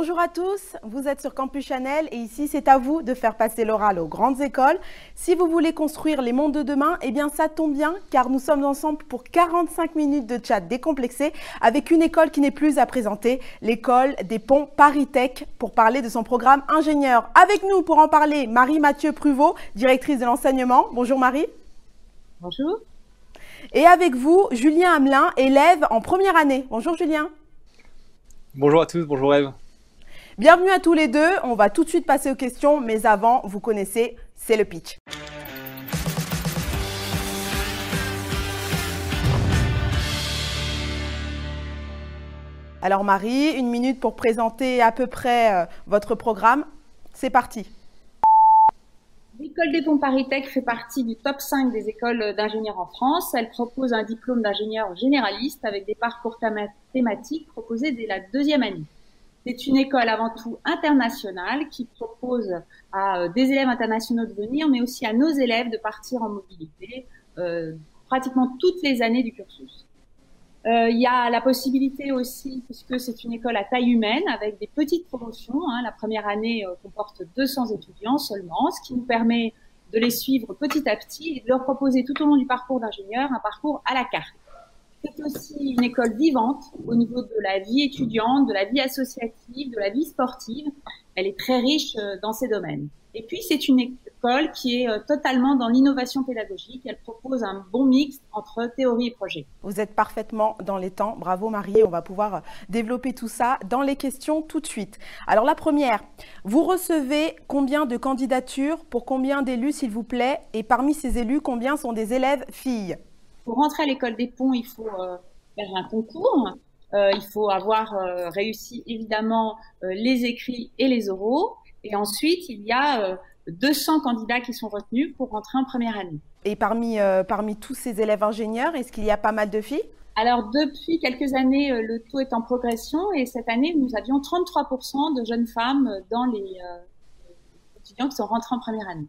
Bonjour à tous, vous êtes sur Campus Chanel et ici c'est à vous de faire passer l'oral aux grandes écoles. Si vous voulez construire les mondes de demain, eh bien ça tombe bien car nous sommes ensemble pour 45 minutes de chat décomplexé avec une école qui n'est plus à présenter, l'école des ponts Paris Tech pour parler de son programme ingénieur. Avec nous pour en parler, Marie-Mathieu Pruvot, directrice de l'enseignement. Bonjour Marie. Bonjour. Et avec vous, Julien Hamelin, élève en première année. Bonjour Julien. Bonjour à tous, bonjour Eve. Bienvenue à tous les deux. On va tout de suite passer aux questions, mais avant, vous connaissez, c'est le pitch. Alors Marie, une minute pour présenter à peu près euh, votre programme. C'est parti. L'école des ponts Paris Tech fait partie du top 5 des écoles d'ingénieurs en France. Elle propose un diplôme d'ingénieur généraliste avec des parcours thématiques proposés dès la deuxième année. C'est une école avant tout internationale qui propose à euh, des élèves internationaux de venir, mais aussi à nos élèves de partir en mobilité euh, pratiquement toutes les années du cursus. Euh, il y a la possibilité aussi, puisque c'est une école à taille humaine, avec des petites promotions. Hein, la première année comporte 200 étudiants seulement, ce qui nous permet de les suivre petit à petit et de leur proposer tout au long du parcours d'ingénieur un parcours à la carte. C'est aussi une école vivante au niveau de la vie étudiante, de la vie associative, de la vie sportive. Elle est très riche euh, dans ces domaines. Et puis, c'est une école qui est euh, totalement dans l'innovation pédagogique. Elle propose un bon mix entre théorie et projet. Vous êtes parfaitement dans les temps. Bravo Marie. On va pouvoir euh, développer tout ça dans les questions tout de suite. Alors la première, vous recevez combien de candidatures pour combien d'élus s'il vous plaît? Et parmi ces élus, combien sont des élèves filles? Pour rentrer à l'école des ponts, il faut euh, faire un concours. Euh, il faut avoir euh, réussi évidemment les écrits et les oraux. Et ensuite, il y a 200 candidats qui sont retenus pour rentrer en première année. Et parmi, parmi tous ces élèves ingénieurs, est-ce qu'il y a pas mal de filles? Alors, depuis quelques années, le taux est en progression et cette année, nous avions 33% de jeunes femmes dans les étudiants qui sont rentrés en première année.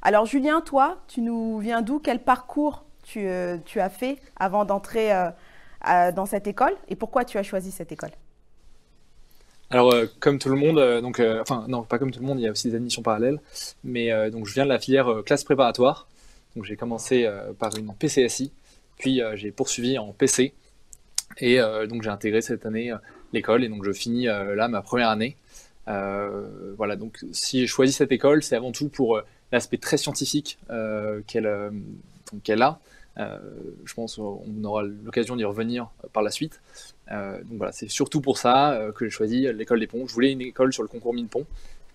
Alors, Julien, toi, tu nous viens d'où? Quel parcours euh, tu, as fait avant d'entrer euh, dans cette école et pourquoi tu as choisi cette école? Alors, euh, comme tout le monde, donc, enfin, non, pas comme tout le monde, il y a aussi des admissions parallèles, mais donc je viens de la filière classe préparatoire. Donc, j'ai commencé par une PCSI, puis j'ai poursuivi en PC, et donc j'ai intégré cette année l'école, et donc je finis là ma première année. voilà, donc si j'ai choisi cette école, c'est avant tout pour l'aspect très scientifique qu'elle qu'elle a, euh, je pense qu'on aura l'occasion d'y revenir par la suite. Euh, donc voilà, c'est surtout pour ça euh, que j'ai choisi l'école des ponts. Je voulais une école sur le concours mine-pont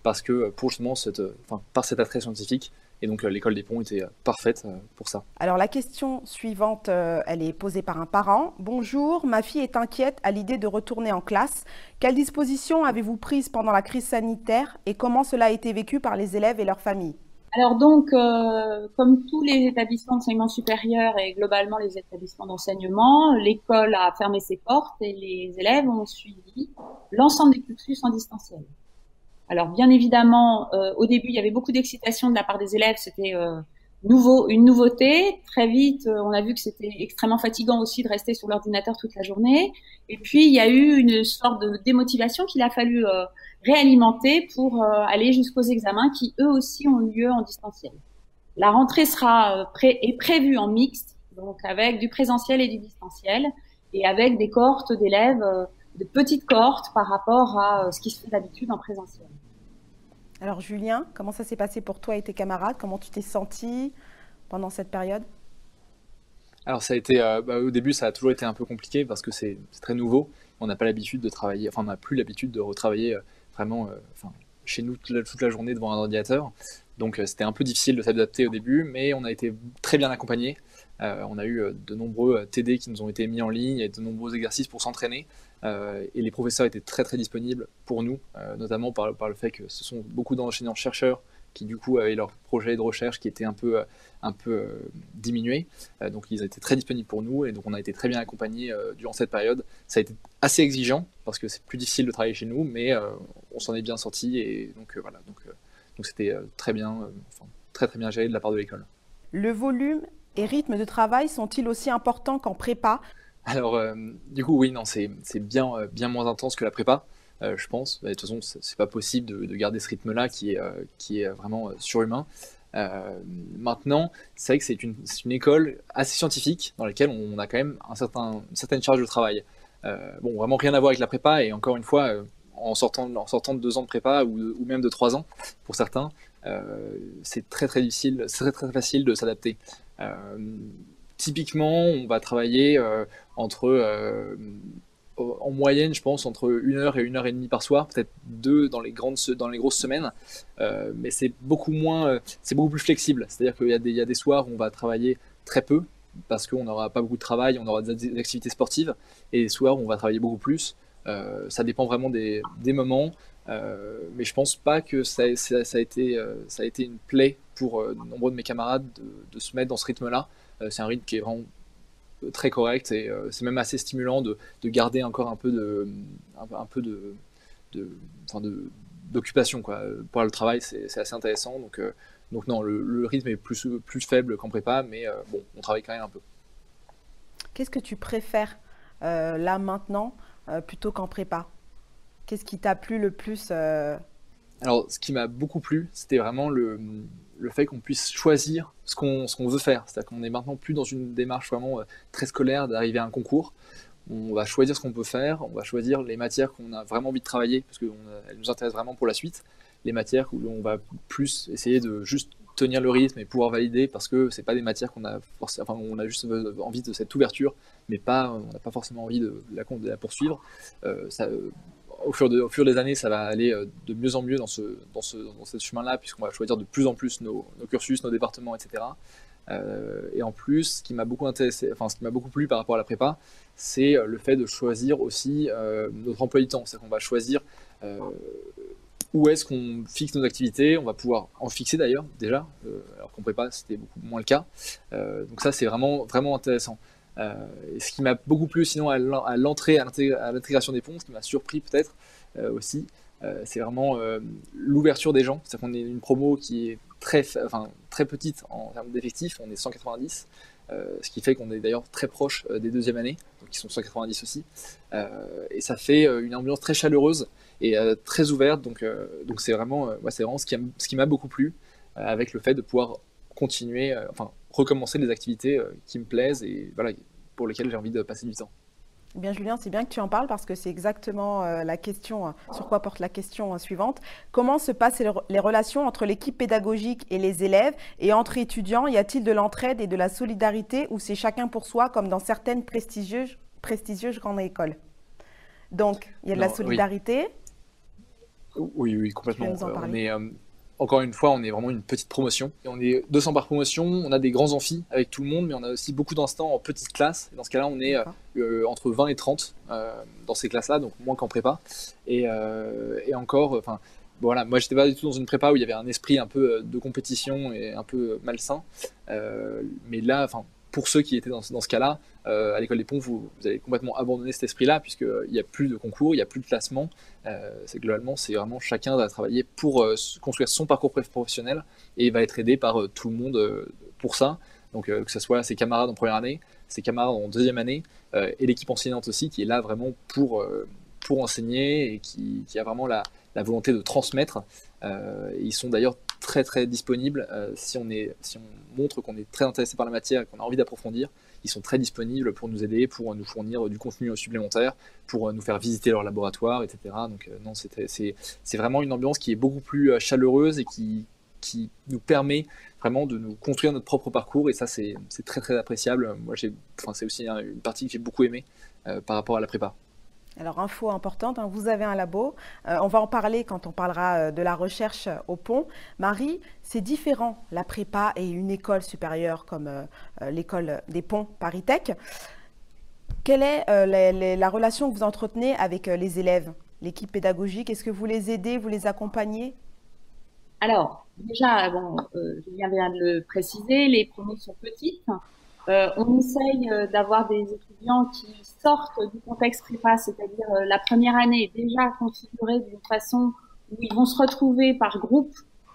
parce que pour justement cette, enfin, par cet attrait scientifique, et donc l'école des ponts était parfaite pour ça. Alors la question suivante, elle est posée par un parent. Bonjour, ma fille est inquiète à l'idée de retourner en classe. Quelles dispositions avez-vous prises pendant la crise sanitaire et comment cela a été vécu par les élèves et leurs familles? Alors donc, euh, comme tous les établissements d'enseignement supérieur et globalement les établissements d'enseignement, l'école a fermé ses portes et les élèves ont suivi l'ensemble des cursus en distanciel. Alors bien évidemment, euh, au début, il y avait beaucoup d'excitation de la part des élèves, c'était euh, nouveau, une nouveauté. Très vite, on a vu que c'était extrêmement fatigant aussi de rester sur l'ordinateur toute la journée. Et puis, il y a eu une sorte de démotivation qu'il a fallu réalimenter pour euh, aller jusqu'aux examens qui eux aussi ont lieu en distanciel. La rentrée sera euh, pré est prévue en mixte, donc avec du présentiel et du distanciel, et avec des cohortes d'élèves, euh, de petites cohortes par rapport à ce qui se fait d'habitude en présentiel. Alors Julien, comment ça s'est passé pour toi et tes camarades? Comment tu t'es senti pendant cette période? Alors ça a été, bah, au début ça a toujours été un peu compliqué parce que c'est très nouveau. On n'a pas l'habitude de travailler, enfin on n'a plus l'habitude de retravailler vraiment euh, chez nous toute la, journée devant un ordinateur. Donc euh, c'était un peu difficile de s'adapter au début, mais on a été très bien accompagnés. Euh, on a eu de nombreux TD qui nous ont été mis en ligne et de nombreux exercices pour s'entraîner. et les professeurs étaient très très disponibles pour nous, notamment par, par, le fait que ce sont beaucoup d'enseignants-chercheurs qui du coup avaient leur projet de recherche qui était un peu, un peu diminué. donc ils étaient très disponibles pour nous et donc on a été très bien accompagnés durant cette période. Ça a été assez exigeant parce que c'est plus difficile de travailler chez nous, mais on s'en est bien sorti et donc euh, voilà, donc euh, donc c'était euh, très bien, très très bien géré de la part de l'école. Le volume et rythme de travail sont-ils aussi importants qu'en prépa? Alors du coup oui, non, c'est bien bien moins intense que la prépa. Je pense. Bah, de toute façon, c'est pas possible de, garder ce rythme-là qui est, qui est vraiment surhumain. maintenant, c'est vrai que c'est une, une, école assez scientifique dans laquelle on a quand même un certain, une certaine charge de travail. bon, vraiment rien à voir avec la prépa, et encore une fois, en, sortant, en sortant de deux ans de prépa ou, ou même de trois ans pour certains, c'est très très difficile, c'est très très facile de s'adapter. typiquement, on va travailler entre en moyenne, je pense, entre une heure et une heure et demie par soir, peut-être deux dans les grandes, dans les grosses semaines. Euh, mais c'est beaucoup moins, euh, c'est beaucoup plus flexible. C'est-à-dire qu'il y, y a des soirs où on va travailler très peu parce qu'on n'aura pas beaucoup de travail, on aura des activités sportives, et des soirs où on va travailler beaucoup plus. Euh, ça dépend vraiment des, des moments, mais je pense pas que ça, a été, ça a été une plaie pour nombreux de mes camarades de, de se mettre dans ce rythme-là. c'est un rythme qui est vraiment très correct et euh, c'est même assez stimulant de, de, garder encore un peu de, un, peu de, de, enfin de d'occupation quoi. Pour le travail, c'est assez intéressant. Donc, euh, donc non, le, rythme est plus, plus faible qu'en prépa, mais euh, bon, on travaille quand même un peu. Qu'est-ce que tu préfères là maintenant plutôt qu'en prépa? Qu'est-ce qui t'a plu le plus Alors, ce qui m'a beaucoup plu, c'était vraiment le, le fait qu'on puisse choisir ce qu'on veut faire. C'est-à-dire qu'on est maintenant plus dans une démarche vraiment euh, très scolaire d'arriver à un concours. On va choisir ce qu'on peut faire, on va choisir les matières qu'on a vraiment envie de travailler, parce qu'elles nous intéressent vraiment pour la suite. Les matières où on va plus essayer de juste tenir le rythme et pouvoir valider, parce que c'est pas des matières qu'on a enfin, on a juste envie de cette ouverture, mais pas, on n'a pas forcément envie de la, poursuivre. Euh, au fur, de, au fur, des années, ça va aller euh, de mieux en mieux dans ce, chemin-là, puisqu'on va choisir de plus en plus nos, cursus, nos départements, etc. Euh, et en plus, ce qui m'a beaucoup beaucoup plu par rapport à la prépa, c'est euh, le fait de choisir aussi notre emploi du temps. C'est-à-dire qu'on va choisir où est-ce qu'on fixe nos activités. On va pouvoir en fixer d'ailleurs déjà, alors qu'en prépa c'était beaucoup moins le cas. donc ça, c'est vraiment vraiment intéressant. Euh, ce qui m'a beaucoup plu sinon à l'entrée, à l'intégration des ponts, ce qui m'a surpris peut-être euh, aussi, euh, c'est vraiment l'ouverture des gens. C'est-à-dire qu'on est une promo qui est très, enfin, très petite en termes d'effectifs, on est 190. ce qui fait qu'on est d'ailleurs très proche des deuxièmes années, donc qui sont 190 aussi. et ça fait une ambiance très chaleureuse et très ouverte, donc donc c'est vraiment, c'est vraiment ce qui, m'a beaucoup plu, avec le fait de pouvoir continuer, recommencer les activités qui me plaisent et voilà, pour lesquelles j'ai envie de passer du temps. Eh bien, Julien, c'est bien que tu en parles parce que c'est exactement euh, la question, euh, sur quoi porte la question euh, suivante. Comment se passent les relations entre l'équipe pédagogique et les élèves? Et entre étudiants Y a-t-il de l'entraide et de la solidarité ou c'est chacun pour soi comme dans certaines prestigieuses, prestigieuses grandes écoles? Donc, il y a de la solidarité. Oui, oui, complètement. On est, encore une fois, on est vraiment une petite promotion. on est 200 par promotion, on a des grands amphis avec tout le monde, mais on a aussi beaucoup d'instants en petites classes. Dans ce cas-là, on est euh, entre 20 et 30 euh, dans ces classes-là, donc moins qu'en prépa. Et, euh, et encore, enfin, voilà, moi j'étais pas du tout dans une prépa où il y avait un esprit un peu de compétition et un peu malsain. mais là, enfin, pour ceux qui étaient dans, ce cas-là, euh, à l'école des ponts, vous, vous, avez complètement abandonné cet esprit-là, puisqu'il n'y a plus de concours, il n'y a plus de classement. Euh, c'est globalement, c'est vraiment chacun va travailler pour euh, construire son parcours professionnel et va être aidé par euh, tout le monde euh, pour ça. Donc que ce soit ses camarades en première année, ses camarades en deuxième année, et l'équipe enseignante aussi, qui est là vraiment pour, pour enseigner et qui, qui a vraiment la, la, volonté de transmettre. ils sont d'ailleurs très très disponibles si, on est, si on montre qu'on est très intéressé par la matière et qu'on a envie d'approfondir ils sont très disponibles pour nous aider, pour nous fournir du contenu supplémentaire, pour nous faire visiter leur laboratoire, etc. Donc euh, non, c'est vraiment une ambiance qui est beaucoup plus euh, chaleureuse et qui, qui nous permet vraiment de nous construire notre propre parcours et ça c'est très très appréciable. Moi c'est aussi une partie que j'ai beaucoup aimé euh, par rapport à la prépa. Alors, info importante, hein, vous avez un labo. Euh, on va en parler quand on parlera euh, de la recherche au pont. Marie, c'est différent, la prépa et une école supérieure comme euh, l'école des ponts Paris-Tech. Quelle est la relation que vous entretenez avec les élèves, l'équipe pédagogique? Est-ce que vous les aidez, vous les accompagnez? Alors, déjà, je viens de le préciser, les promos sont petites. Euh, on essaye euh, d'avoir des étudiants qui sortent du contexte prépa, c'est-à-dire euh, la première année est déjà configurée d'une façon où ils vont se retrouver par groupe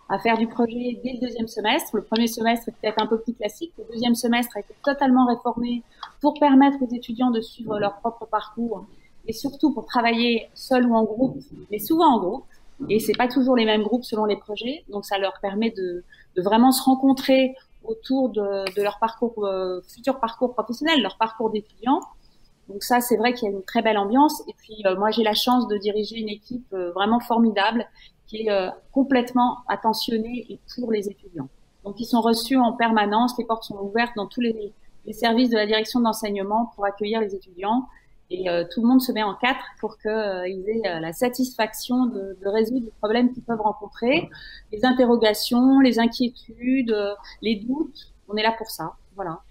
à faire du projet dès le deuxième semestre. Le premier semestre est peut-être un peu plus classique. Le deuxième semestre a été totalement réformé pour permettre aux étudiants de suivre leur propre parcours et surtout pour travailler seul ou en groupe, mais souvent en groupe. Et c'est pas toujours les mêmes groupes selon les projets, donc ça leur permet de, de vraiment se rencontrer autour de, de leur parcours, euh, futur parcours professionnel, leur parcours d'étudiant. Donc ça, c'est vrai qu'il y a une très belle ambiance. Et puis euh, moi, j'ai la chance de diriger une équipe euh, vraiment formidable qui est complètement attentionnée et pour les étudiants. Donc ils sont reçus en permanence, les portes sont ouvertes dans tous les, les services de la direction d'enseignement pour accueillir les étudiants. Et euh, tout le monde se met en quatre pour qu'ils euh, aient euh, la satisfaction de, de, résoudre les problèmes qu'ils peuvent rencontrer, les interrogations, les inquiétudes, les doutes. On est là pour ça. Voilà.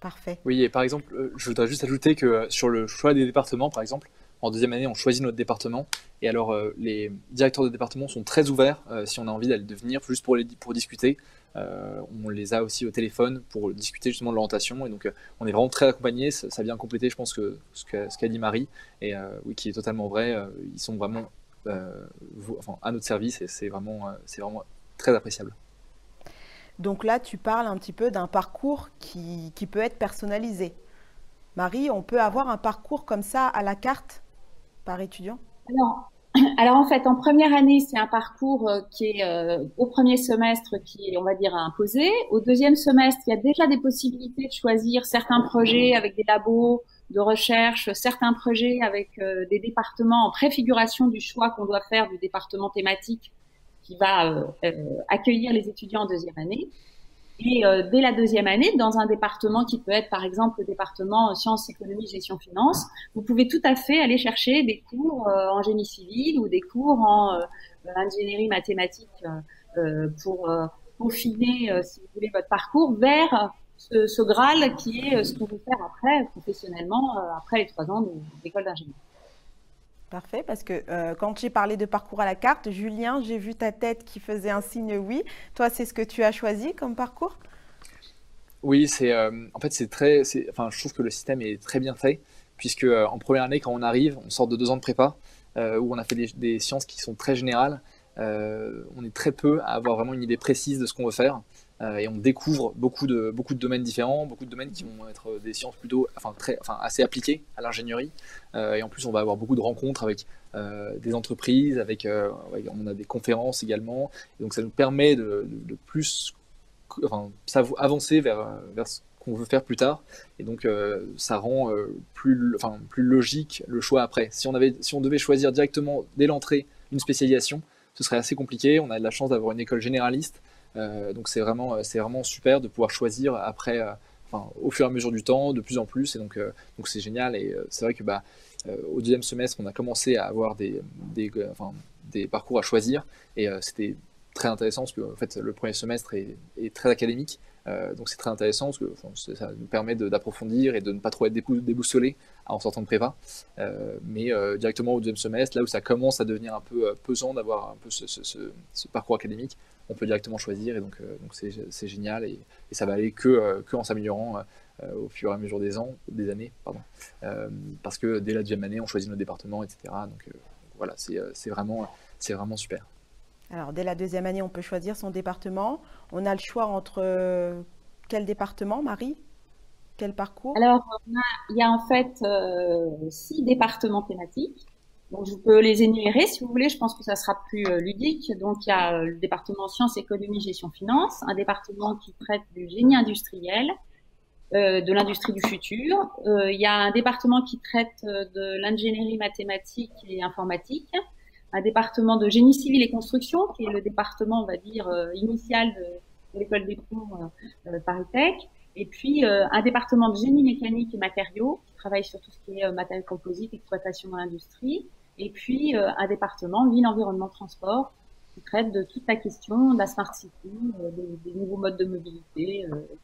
Parfait. Oui, et par exemple, je voudrais juste ajouter que sur le choix des départements, par exemple, en deuxième année, on choisit notre département. Et alors, les directeurs de département sont très ouverts si on a envie d'aller devenir juste pour, les, pour discuter. Euh, on les a aussi au téléphone pour discuter justement de l'orientation. Et donc, euh, on est vraiment très accompagnés. Ça, vient compléter, je pense, que, ce qu'a dit Marie, et euh, oui, qui est totalement vrai. ils sont vraiment à notre service et c'est vraiment, c'est vraiment très appréciable. Donc là, tu parles un petit peu d'un parcours qui, qui, peut être personnalisé. Marie, on peut avoir un parcours comme ça à la carte par étudiant? Alors, alors en fait, en première année, c'est un parcours euh, qui est euh, au premier semestre qui est, on va dire, imposé. Au deuxième semestre, il y a déjà des possibilités de choisir certains projets avec des labos de recherche, certains projets avec euh, des départements en préfiguration du choix qu'on doit faire du département thématique qui va accueillir les étudiants en deuxième année. Et euh, dès la deuxième année, dans un département qui peut être par exemple le département euh, sciences, économie, gestion, finance, vous pouvez tout à fait aller chercher des cours euh, en génie civil ou des cours en ingénierie mathématique pour peaufiner, si vous voulez, votre parcours vers ce, ce Graal qui est ce qu'on veut faire après, professionnellement, après les trois ans d'école d'ingénieur. Parfait, parce que euh, quand j'ai parlé de parcours à la carte, Julien, j'ai vu ta tête qui faisait un signe oui. Toi, c'est ce que tu as choisi comme parcours? Oui, c'est euh, en fait c'est très, enfin je trouve que le système est très bien fait puisque euh, en première année quand on arrive, on sort de deux ans de prépa où on a fait des, des, sciences qui sont très générales. on est très peu à avoir vraiment une idée précise de ce qu'on veut faire. Euh, et on découvre beaucoup de, beaucoup de domaines différents, beaucoup de domaines qui vont être des sciences plutôt, enfin, très, enfin assez appliquées à l'ingénierie. Euh, et en plus, on va avoir beaucoup de rencontres avec euh, des entreprises, avec, on a des conférences également. Et donc, ça nous permet de, plus enfin, avancer vers, vers ce qu'on veut faire plus tard. Et donc, ça rend plus, enfin, plus logique le choix après. Si on, avait, si on devait choisir directement dès l'entrée une spécialisation, ce serait assez compliqué. On a de la chance d'avoir une école généraliste. Euh, donc c'est vraiment, c'est vraiment super de pouvoir choisir après, euh, au fur et à mesure du temps, de plus en plus. Et donc, euh, donc c'est génial. Et c'est vrai que bah, au deuxième semestre, on a commencé à avoir des, des, enfin, des parcours à choisir. Et c'était très intéressant parce que en fait, le premier semestre est, très académique. Euh, donc c'est très intéressant parce que ça nous permet d'approfondir et de ne pas trop être déboussolé en sortant de prépa. Euh, mais euh, directement au deuxième semestre, là où ça commence à devenir un peu pesant d'avoir un peu ce, parcours académique, on peut directement choisir et donc c'est génial et, ça va aller que, en s'améliorant au fur et à mesure des ans, des années, pardon. parce que dès la deuxième année, on choisit nos départements, etc. Donc voilà, c'est vraiment, c'est vraiment super. Alors, dès la deuxième année, on peut choisir son département. On a le choix entre euh, quel département, Marie? Quel parcours? Alors, il y a en fait euh, six départements thématiques. Donc, je peux les énumérer si vous voulez. Je pense que ça sera plus euh, ludique. Donc, il y a le département sciences, économie, gestion, finance, un département qui traite du génie industriel, de l'industrie du futur. il y a un département qui traite de l'ingénierie mathématique et informatique un département de génie civil et construction, qui est le département, on va dire, euh, initial de, l'école des ponts euh, euh Paris Tech. Et puis euh, un département de génie mécanique et matériaux, qui travaille sur tout ce qui est matériel composite, exploitation dans l'industrie. Et puis un département ville, environnement, transport, qui traite de toute la question de la smart city, des, des, nouveaux modes de mobilité, etc.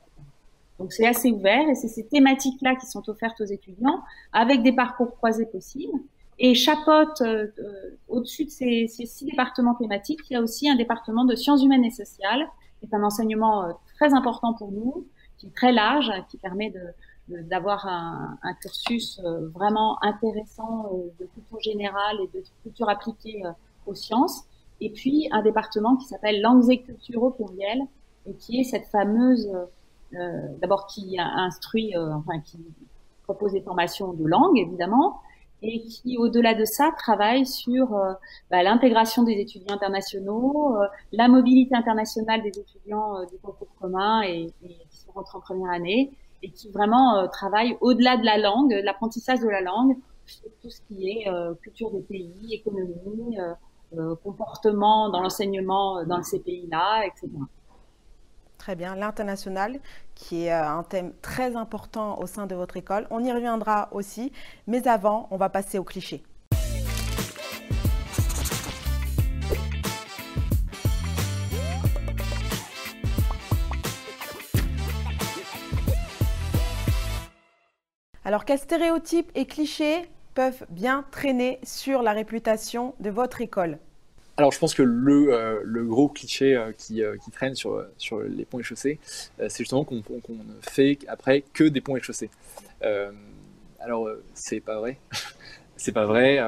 Donc c'est assez ouvert et c'est ces thématiques-là qui sont offertes aux étudiants avec des parcours croisés possibles et chapeaute euh, euh, au-dessus de ces, ces, six départements thématiques, il y a aussi un département de sciences humaines et sociales, qui est un enseignement euh, très important pour nous, qui est très large, qui permet d'avoir un, un, cursus vraiment intéressant de culture générale et de culture appliquée aux sciences. Et puis un département qui s'appelle langues et culture au pluriel et qui est cette fameuse, d'abord qui instruit, enfin qui propose des formations de langue évidemment, et qui, au-delà de ça, travaille sur euh, bah, l'intégration des étudiants internationaux, euh, la mobilité internationale des étudiants euh, du concours commun et, et, rentrés en première année, et qui vraiment travaille au-delà de la langue, l'apprentissage de la langue, tout ce qui est culture des pays, économie, comportement dans l'enseignement dans ces pays-là, etc. Très bien, l'international, qui est euh, un thème très important au sein de votre école. On y reviendra aussi, mais avant, on va passer au cliché. Alors, quels stéréotypes et clichés peuvent bien traîner sur la réputation de votre école alors, je pense que le, euh, gros cliché euh, qui, euh, qui, traîne sur, les ponts et chaussées, c'est justement qu'on ne fait après que des ponts et chaussées. alors, c'est pas vrai. c'est pas vrai.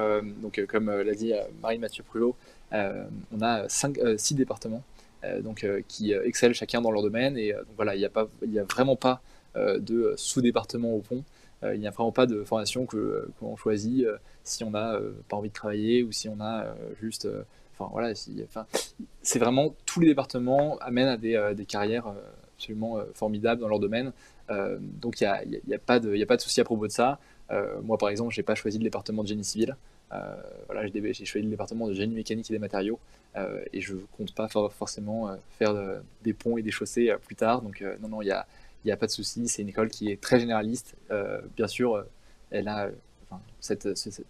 donc, comme l'a dit Marie-Mathieu Prulot, on a six départements donc, qui excellent chacun dans leur domaine. Et voilà, il n'y a, a vraiment pas de sous-département au pont. Il n'y a vraiment pas de formation que qu'on choisit si on n'a pas envie de travailler ou si on a juste voilà, enfin, c'est vraiment tous les départements amènent à des, euh, carrières euh, absolument euh, formidables dans leur domaine. donc il n'y a, y a, pas de, a pas de souci à propos de ça. moi, par exemple, j'ai pas choisi le département de génie civil. voilà, j'ai choisi le département de génie mécanique et des matériaux. et je compte pas forcément faire des ponts et des chaussées plus tard. Donc non, non, il n'y a, y a pas de souci. C'est une école qui est très généraliste. bien sûr, elle a, cette,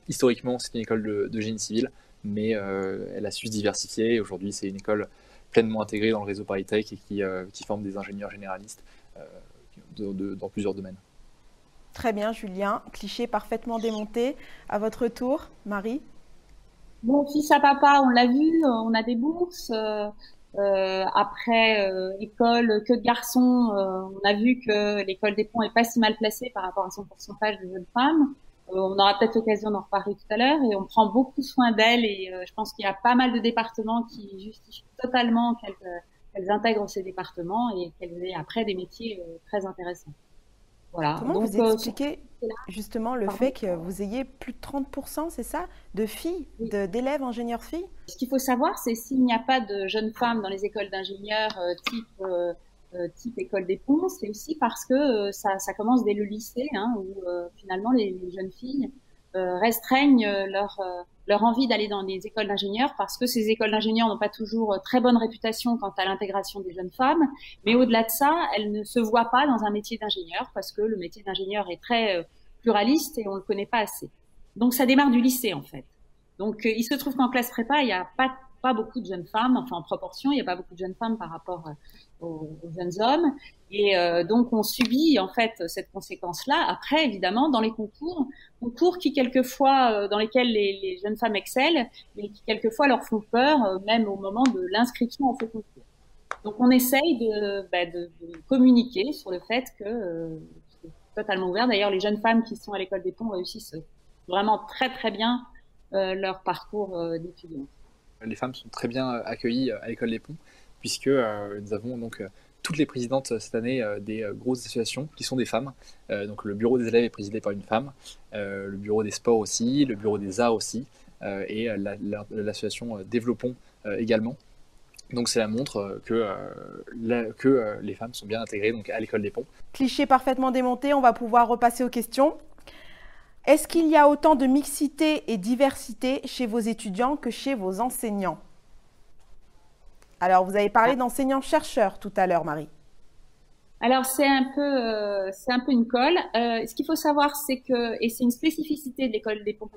historiquement, c'est une école de, de génie civil mais euh, elle a su se diversifier. Aujourd'hui, c'est une école pleinement intégrée dans le réseau ParisTech et qui, euh, qui forme des ingénieurs généralistes euh, dans plusieurs domaines. Très bien, Julien. Cliché parfaitement démonté. À votre tour, Marie Bon, fils à papa, on l'a vu, on a des bourses. Euh, après euh, école que de garçons, euh, on a vu que l'école des ponts est pas si mal placée par rapport à son pourcentage de jeunes femmes. Euh, on aura peut-être l'occasion d'en reparler tout à l'heure et on prend beaucoup soin d'elles et euh, je pense qu'il y a pas mal de départements qui justifient totalement qu'elles intègrent ces départements et qu'elles aient après des métiers euh, très intéressants. Voilà. Comment vous expliquez justement le fait que vous ayez plus de 30%, c'est ça, de filles, d'élèves ingénieurs filles? Ce qu'il faut savoir, c'est s'il n'y a pas de jeunes femmes dans les écoles d'ingénieurs type euh, type école des ponts, c'est aussi parce que euh, ça, ça, commence dès le lycée, hein, où euh, finalement les, les, jeunes filles restreignent leur leur envie d'aller dans des écoles d'ingénieurs parce que ces écoles d'ingénieurs n'ont pas toujours très bonne réputation quant à l'intégration des jeunes femmes. Mais au-delà de ça, elles ne se voient pas dans un métier d'ingénieur parce que le métier d'ingénieur est très pluraliste et on le connaît pas assez. Donc ça démarre du lycée en fait. Donc il se trouve qu'en classe prépa, il n'y a pas pas beaucoup de jeunes femmes, enfin en proportion, il n'y a pas beaucoup de jeunes femmes par rapport aux, jeunes hommes. Et euh, donc on subit en fait cette conséquence-là. Après, évidemment, dans les concours, concours qui quelquefois euh, dans lesquels les, jeunes femmes excellent, mais qui quelquefois leur font peur, euh, même au moment de l'inscription en ce concours. Donc on essaye de, bah, de, communiquer sur le fait que c'est totalement ouvert. D'ailleurs, les jeunes femmes qui sont à l'école des ponts réussissent vraiment très très bien leur parcours d'étudiants. Les femmes sont très bien accueillies à l'école des ponts puisque euh, nous avons donc euh, toutes les présidentes cette année euh, des grosses associations qui sont des femmes. donc le bureau des élèves est présidé par une femme, le bureau des sports aussi, le bureau des arts aussi, et l'association Développons également. Donc cela montre que, que les femmes sont bien intégrées donc, à l'école des ponts. Cliché parfaitement démonté, on va pouvoir repasser aux questions. Est-ce qu'il y a autant de mixité et diversité chez vos étudiants que chez vos enseignants? Alors, vous avez parlé d'enseignants-chercheurs tout à l'heure, Marie. Alors c'est un peu euh, c'est un peu une colle. Euh, ce qu'il faut savoir, c'est que et c'est une spécificité de l'école des ponts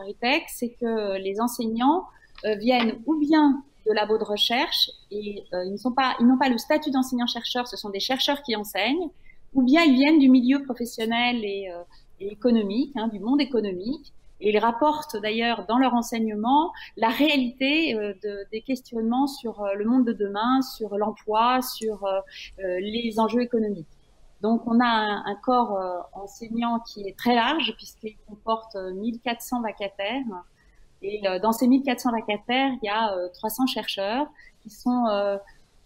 c'est que les enseignants euh, viennent ou bien de labos de recherche et ils ne sont pas ils n'ont pas le statut d'enseignant-chercheur, ce sont des chercheurs qui enseignent, ou bien ils viennent du milieu professionnel et, économique, hein, du monde économique. Et ils rapportent d'ailleurs dans leur enseignement la réalité euh, de, des questionnements sur euh, le monde de demain, sur l'emploi, sur euh, les enjeux économiques. Donc on a un, un corps enseignant qui est très large puisqu'il comporte 1400 vacataires. Et dans ces 1400 vacataires, il y a 300 chercheurs qui sont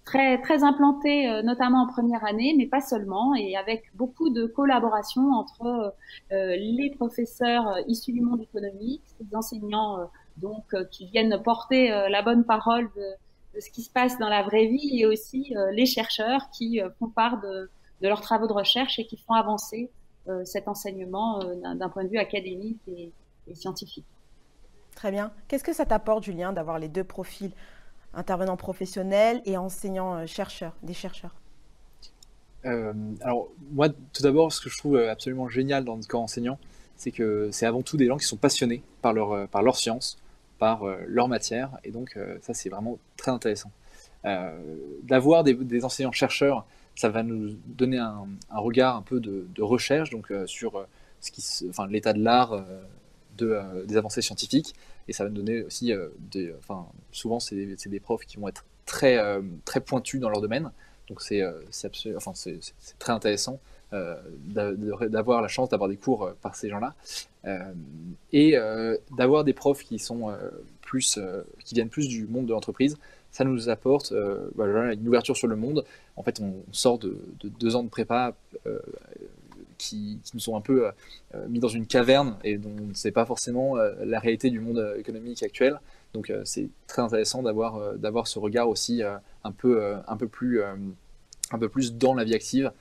très implanté, notamment en première année, mais pas seulement, et avec beaucoup de collaboration entre les professeurs issus du monde économique, les enseignants donc qui viennent porter la bonne parole de, ce qui se passe dans la vraie vie, et aussi les chercheurs qui font part de, de, leurs travaux de recherche et qui font avancer cet enseignement d'un point de vue académique et, et scientifique. Très bien. Qu'est-ce que ça t'apporte, Julien, d'avoir les deux profils, intervenants professionnels et enseignants-chercheurs, euh, des chercheurs euh, Alors, moi, tout d'abord, ce que je trouve euh, absolument génial dans le corps enseignant, c'est que c'est avant tout des gens qui sont passionnés par leur, par leur science, par leur matière, et donc ça, c'est vraiment très intéressant. D'avoir des, enseignants-chercheurs, ça va nous donner un, regard un peu de, recherche, donc sur ce qui, enfin, l'état de l'art des avancées scientifiques. Et ça va nous donner aussi, euh, des, enfin, souvent, c'est des, des, profs qui vont être très, euh, très pointus dans leur domaine. Donc c'est enfin, très intéressant d'avoir la chance d'avoir des cours par ces gens-là et d'avoir des profs qui sont plus, qui viennent plus du monde de l'entreprise. Ça nous apporte bah, une ouverture sur le monde. En fait, on, sort de, deux ans de prépa qui, nous sont un peu euh, euh, mis dans une caverne et dont on ne sait pas forcément euh, la réalité du monde économique actuel. Donc c'est très intéressant d'avoir d'avoir ce regard aussi un peu un peu plus un peu plus dans la vie active.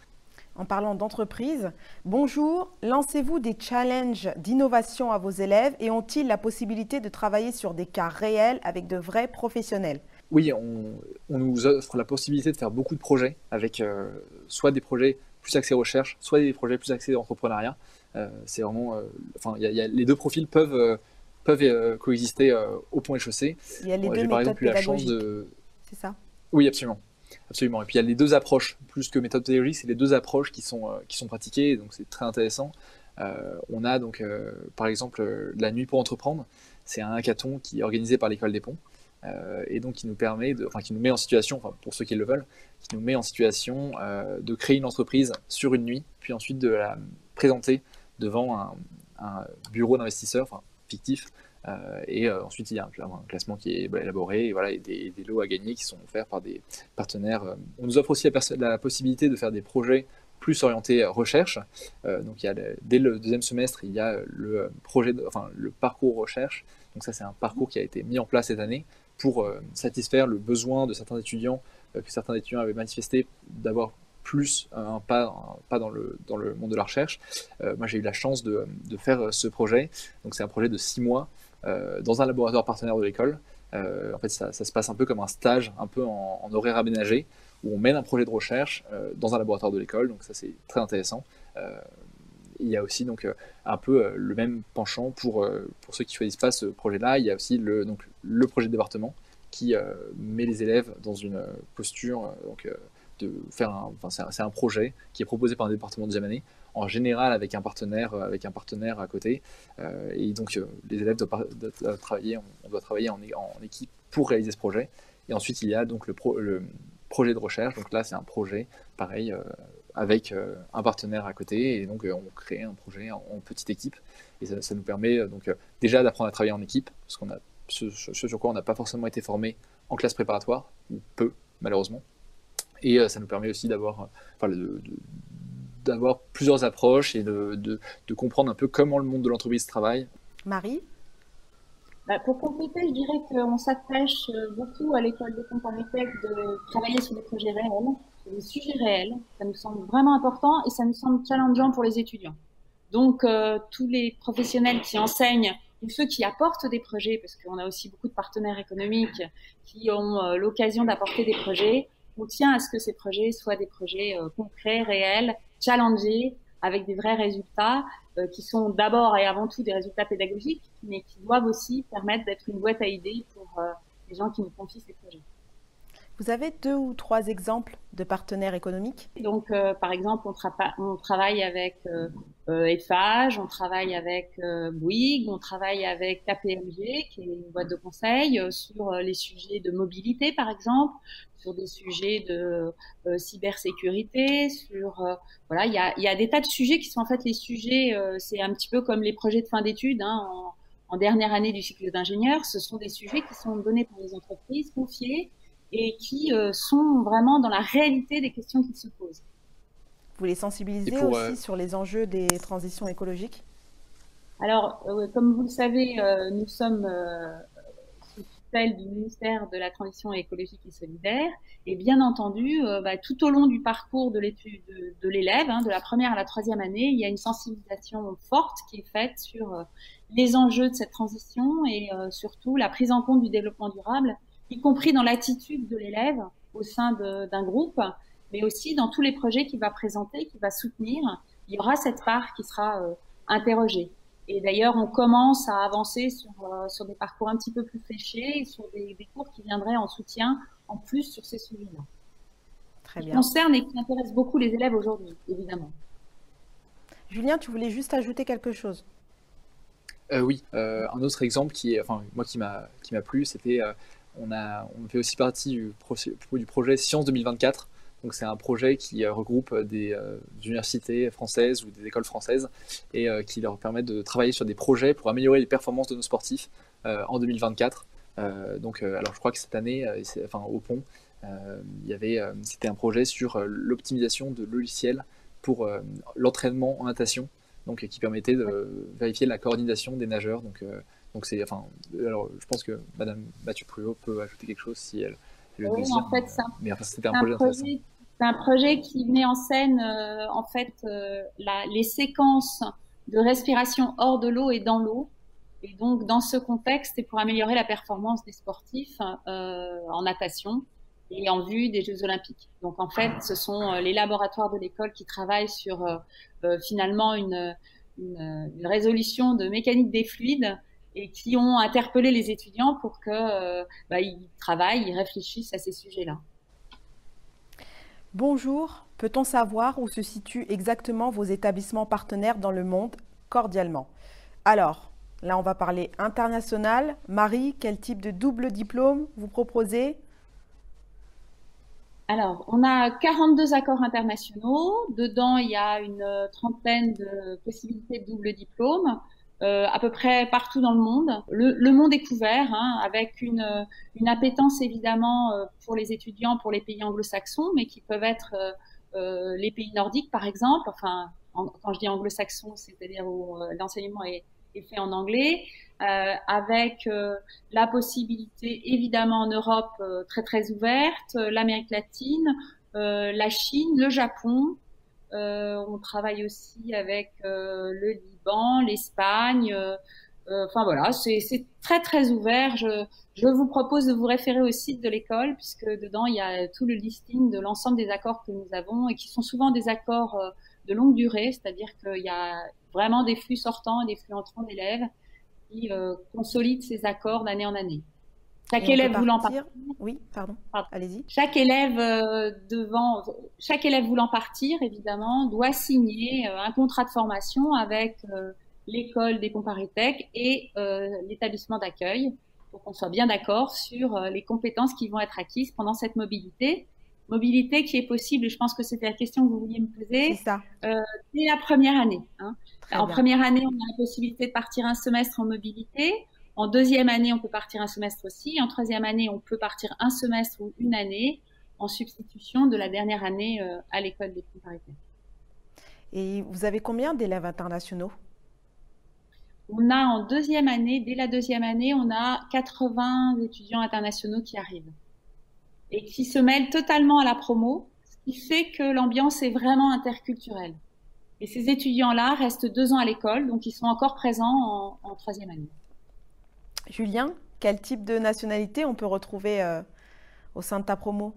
En parlant d'entreprise, bonjour, lancez-vous des challenges d'innovation à vos élèves et ont-ils la possibilité de travailler sur des cas réels avec de vrais professionnels? Oui, on, nous offre la possibilité de faire beaucoup de projets avec soit des projets plus axés recherche, soit des projets plus axés entrepreneuriat. Euh, c'est vraiment, euh, enfin, les deux profils peuvent euh, peuvent coexister au point chaussée. Il y a les deux par exemple eu la chance de. C'est ça? Oui, absolument. Absolument. Et puis il y a les deux approches, plus que méthode pédagogique, c'est les deux approches qui sont, qui sont pratiquées, donc c'est très intéressant. on a donc par exemple la nuit pour entreprendre, c'est un hackathon qui est organisé par l'école des ponts. Euh, et donc qui nous permet, de, enfin qui nous met en situation, pour ceux qui le veulent, qui nous met en situation euh, de créer une entreprise sur une nuit, puis ensuite de la présenter devant un, bureau d'investisseurs, fictif, euh, et ensuite il y a un, classement qui est élaboré, et voilà, des, lots à gagner qui sont offerts par des partenaires. On nous offre aussi la, la possibilité de faire des projets plus orientés recherche. donc il y a dès le deuxième semestre, il y a le projet, enfin le parcours recherche. Donc ça c'est un parcours qui a été mis en place cette année pour euh, satisfaire le besoin de certains étudiants, euh, que certains étudiants avaient manifesté d'avoir plus un pas, pas dans, le, dans le monde de la recherche. Euh, moi, j'ai eu la chance de, de, faire ce projet. Donc, c'est un projet de six mois dans un laboratoire partenaire de l'école. en fait, ça, se passe un peu comme un stage, un peu en, horaire aménagé, où on mène un projet de recherche dans un laboratoire de l'école. Donc, ça, c'est très intéressant il y a aussi donc un peu le même penchant pour, pour ceux qui choisissent pas ce projet-là. Il y a aussi le, donc, le projet de département qui euh, met les élèves dans une euh, posture euh, donc, de faire enfin, c'est un, projet qui est proposé par un département de deuxième année, en général avec un partenaire, avec un partenaire à côté. et donc les élèves doivent, travailler, doit travailler en, équipe pour réaliser ce projet. Et ensuite il y a donc le, le projet de recherche. Donc là c'est un projet pareil avec un partenaire à côté. Et donc on crée un projet en, petite équipe. Et ça, ça nous permet donc déjà d'apprendre à travailler en équipe, parce qu'on a ce, sur quoi on n'a pas forcément été formé en classe préparatoire, ou peu, malheureusement. Et euh, ça nous permet aussi d'avoir euh, d'avoir plusieurs approches et de, de, comprendre un peu comment le monde de l'entreprise travaille. Marie? Bah, Pour compléter, je dirais qu'on s'attache euh, beaucoup à l'école de Comparmitech de travailler sur des projets réels, sur des sujets réels. Ça nous semble vraiment important et ça nous semble challengeant pour les étudiants. Donc, tous les professionnels qui enseignent ou ceux qui apportent des projets, parce qu'on a aussi beaucoup de partenaires économiques qui ont euh, l'occasion d'apporter des projets. On tient à ce que ces projets soient des projets euh, concrets, réels, challengés, avec des vrais résultats, euh, qui sont d'abord et avant tout des résultats pédagogiques, mais qui doivent aussi permettre d'être une boîte à idées pour les gens qui nous confient ces projets. Vous avez deux ou trois exemples de partenaires économiques? Donc, euh, par exemple, on, travaille avec euh, euh on travaille avec euh, Bouygues, on travaille avec KPMG, qui est une boîte de conseil, euh, sur les sujets de mobilité, par exemple, sur des sujets de cybersécurité, voilà, il y a, des tas de sujets qui sont en fait les sujets. c'est un petit peu comme les projets de fin d'études. Hein, en dernière année du cycle d'ingénieur, ce sont des sujets qui sont donnés par les entreprises, confiés, et qui sont vraiment dans la réalité des questions qui se posent. Vous les sensibilisez aussi sur les enjeux des transitions écologiques? Alors, comme vous le savez, nous sommes celle du ministère de la Transition écologique et solidaire. Et bien entendu, euh, bah, tout au long du parcours de l'étude de, l'élève, hein, de la première à la troisième année, il y a une sensibilisation forte qui est faite sur euh, les enjeux de cette transition et euh, surtout la prise en compte du développement durable, y compris dans l'attitude de l'élève au sein d'un groupe, mais aussi dans tous les projets qu'il va présenter, qu'il va soutenir. Il y aura cette part qui sera interrogée. Et d'ailleurs, on commence à avancer sur, euh, sur des parcours un petit peu plus fléchés, sur des, cours qui viendraient en soutien en plus sur ces sujets-là. Très bien. Qui concerne et qui intéresse beaucoup les élèves aujourd'hui, évidemment. Julien, tu voulais juste ajouter quelque chose? Euh, Oui, euh, un autre exemple qui est, enfin, moi qui m'a qui m'a plu, c'était on fait aussi partie du, projet Science 2024 donc c'est un projet qui euh, regroupe euh, des, universités françaises ou des écoles françaises et euh, qui leur permet de travailler sur des projets pour améliorer les performances de nos sportifs en 2024. donc alors je crois que cette année, enfin au pont, c'était un projet sur l'optimisation de logiciels pour l'entraînement en natation, donc qui permettait de vérifier la coordination des nageurs. Donc c'est enfin alors je pense que Madame Mathieu Pruot peut ajouter quelque chose si elle oui, en fait, c'est un, projet, un projet qui met en scène euh, en fait euh, la, les séquences de respiration hors de l'eau et dans l'eau. Et donc, dans ce contexte, et pour améliorer la performance des sportifs euh, en natation et en vue des Jeux Olympiques. Donc, en fait, ce sont les laboratoires de l'école qui travaillent sur finalement une, une, une, résolution de mécanique des fluides et qui ont interpellé les étudiants pour que euh, bah, ils travaillent, ils réfléchissent à ces sujets-là. Bonjour, peut-on savoir où se situent exactement vos établissements partenaires dans le monde cordialement? Alors, là on va parler international. Marie, quel type de double diplôme vous proposez? Alors, on a 42 accords internationaux. Dedans, il y a une trentaine de possibilités de double diplôme. Euh, à peu près partout dans le monde. Le, le monde est couvert, hein, avec une, une, appétence évidemment euh, pour les étudiants, pour les pays anglo-saxons, mais qui peuvent être euh, euh les pays nordiques par exemple. Enfin, quand je dis anglo-saxons, c'est-à-dire où l'enseignement est, est, fait en anglais, avec la possibilité évidemment en Europe très très ouverte, l'Amérique latine, la Chine, le Japon. On travaille aussi avec le l'Espagne. Euh, euh, enfin voilà, c'est très très ouvert. Je, vous propose de vous référer au site de l'école puisque dedans il y a tout le listing de l'ensemble des accords que nous avons et qui sont souvent des accords euh, de longue durée, c'est-à-dire qu'il y a vraiment des flux sortants et des flux entrants d'élèves qui consolident ces accords d'année en année. Chaque élève voulant partir, oui, pardon, allez-y. Chaque élève devant, chaque élève voulant partir, évidemment, doit signer un contrat de formation avec l'école des Comparitech et l'établissement d'accueil pour qu'on soit bien d'accord sur les compétences qui vont être acquises pendant cette mobilité. Mobilité qui est possible, je pense que c'était la question que vous vouliez me poser, ça. Euh, dès la première année. Hein. En première année, on a la possibilité de partir un semestre en mobilité. En deuxième année, on peut partir un semestre aussi. En troisième année, on peut partir un semestre ou une année en substitution de la dernière année euh, à l'école des comparatifs. Et vous avez combien d'élèves internationaux? On a en deuxième année, dès la deuxième année, on a 80 étudiants internationaux qui arrivent et qui se mêlent totalement à la promo, ce qui fait que l'ambiance est vraiment interculturelle. Et ces étudiants-là restent deux ans à l'école, donc ils sont encore présents en troisième année. Julien, quel type de nationalité on peut retrouver euh, au sein de ta promo?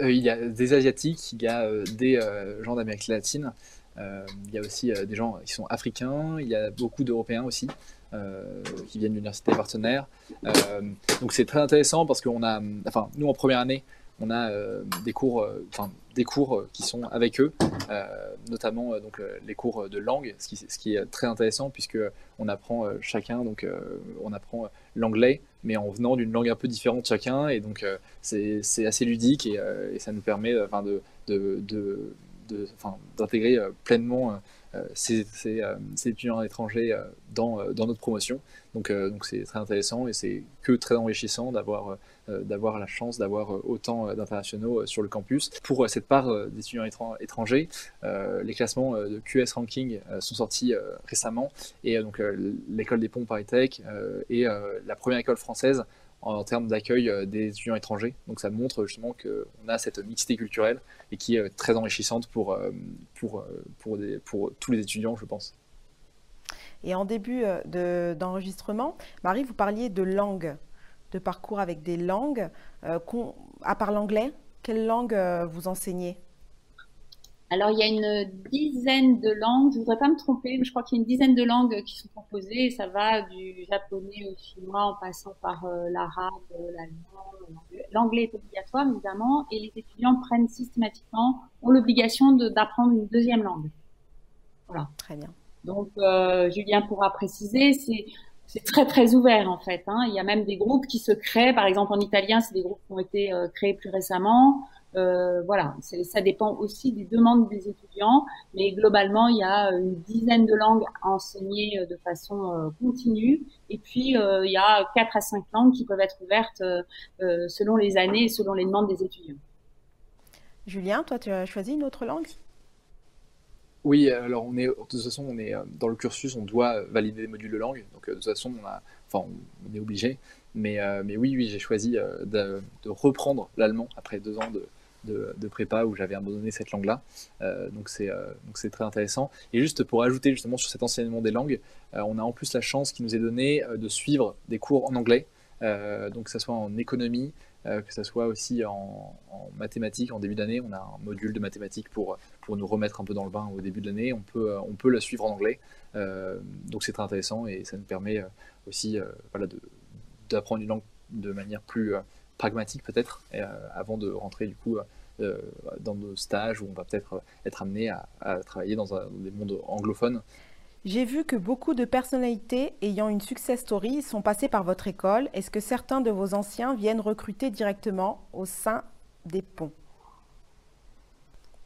Euh, Il y a des Asiatiques, il y a euh, des gens d'Amérique latine, il y a aussi des gens qui sont africains, il y a beaucoup d'Européens aussi. qui viennent d'universités partenaires. donc c'est très intéressant parce qu'on a, enfin nous en première année, on a des cours, enfin des cours qui sont avec eux, notamment donc les cours de langue, ce qui, est très intéressant puisque on apprend chacun, donc on apprend l'anglais, mais en venant d'une langue un peu différente chacun, et donc c'est assez ludique et, ça nous permet, enfin de, de, de d'intégrer pleinement ces, ces, étudiants étrangers dans, dans notre promotion. Donc donc c'est très intéressant et c'est que très enrichissant d'avoir d'avoir la chance d'avoir autant d'internationaux sur le campus. Pour cette part d'étudiants étrangers, les classements de QS Ranking sont sortis récemment et donc l'école des ponts Paris Tech est la première école française en, termes d'accueil euh, des étudiants étrangers. Donc ça montre justement qu'on a cette mixité culturelle et qui est très enrichissante pour, euh, pour, euh, pour, pour tous les étudiants, je pense. Et en début d'enregistrement, Marie, vous parliez de langue, de parcours avec des langues. à part l'anglais, quelle langue vous enseignez? Alors, il y a une dizaine de langues, je voudrais pas me tromper, mais je crois qu'il y a une dizaine de langues qui sont composées, et ça va du japonais au chinois en passant par euh, l'arabe, euh, l'allemand, l'anglais est obligatoire évidemment, et les étudiants prennent systématiquement, ont l'obligation d'apprendre une deuxième langue. Voilà. Très bien. Donc, euh, Julien pourra préciser, c'est c'est très très ouvert en fait. Hein. Il y a même des groupes qui se créent, par exemple en italien, c'est des groupes qui ont été euh, créés plus récemment. Euh, voilà, ça dépend aussi des demandes des étudiants, mais globalement, il y a une dizaine de langues à enseigner euh, de façon euh, continue, et puis il y a quatre à cinq langues qui peuvent être ouvertes selon les années et selon les demandes des étudiants. Julien, toi, tu as choisi une autre langue? Oui, alors on est de toute façon on est dans le cursus, on doit valider des modules de langue, donc de toute façon on a, enfin on est obligé. Mais, mais oui, oui, j'ai choisi de, de reprendre l'allemand après deux ans de, de, prépa où j'avais abandonné cette langue-là. Euh, donc c'est euh, c'est très intéressant. Et juste pour ajouter justement sur cet enseignement des langues, euh, on a en plus la chance qui nous est donnée de suivre des cours en anglais, donc que ce soit en économie, que ce soit aussi en, mathématiques. En début d'année, on a un module de mathématiques pour, pour nous remettre un peu dans le bain au début de l'année. On peut, on peut la suivre en anglais. donc c'est très intéressant et ça nous permet aussi voilà, d'apprendre une langue de manière plus pragmatique peut-être, avant de rentrer du coup euh, dans nos stages où on va peut-être être amené à, travailler dans, un, des mondes anglophones. J'ai vu que beaucoup de personnalités ayant une success story sont passées par votre école. Est-ce que certains de vos anciens viennent recruter directement au sein des ponts?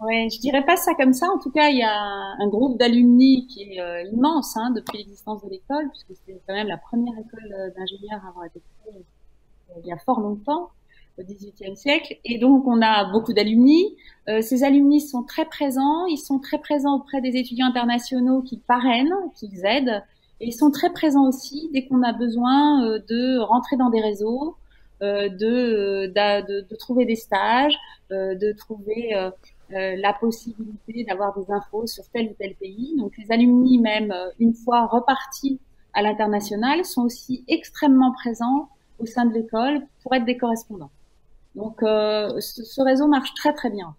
Oui, je dirais pas ça comme ça. En tout cas, il y a un groupe d'alumni qui est euh, immense hein, depuis l'existence de l'école, puisque c'était quand même la première école euh, d'ingénieurs à avoir été créée il y a fort longtemps au XVIIIe siècle. Et donc, on a beaucoup d'alumni. Euh, ces alumni sont très présents. Ils sont très présents auprès des étudiants internationaux qui parrainent, qui aident. Et ils sont très présents aussi dès qu'on a besoin euh, de rentrer dans des réseaux, euh, de, de, de, trouver des stages, de trouver la possibilité d'avoir des infos sur tel ou tel pays. Donc, les alumni, même une fois repartis à l'international, sont aussi extrêmement présents au sein de l'école pour être des correspondants. Donc, euh, ce, réseau marche très très bien.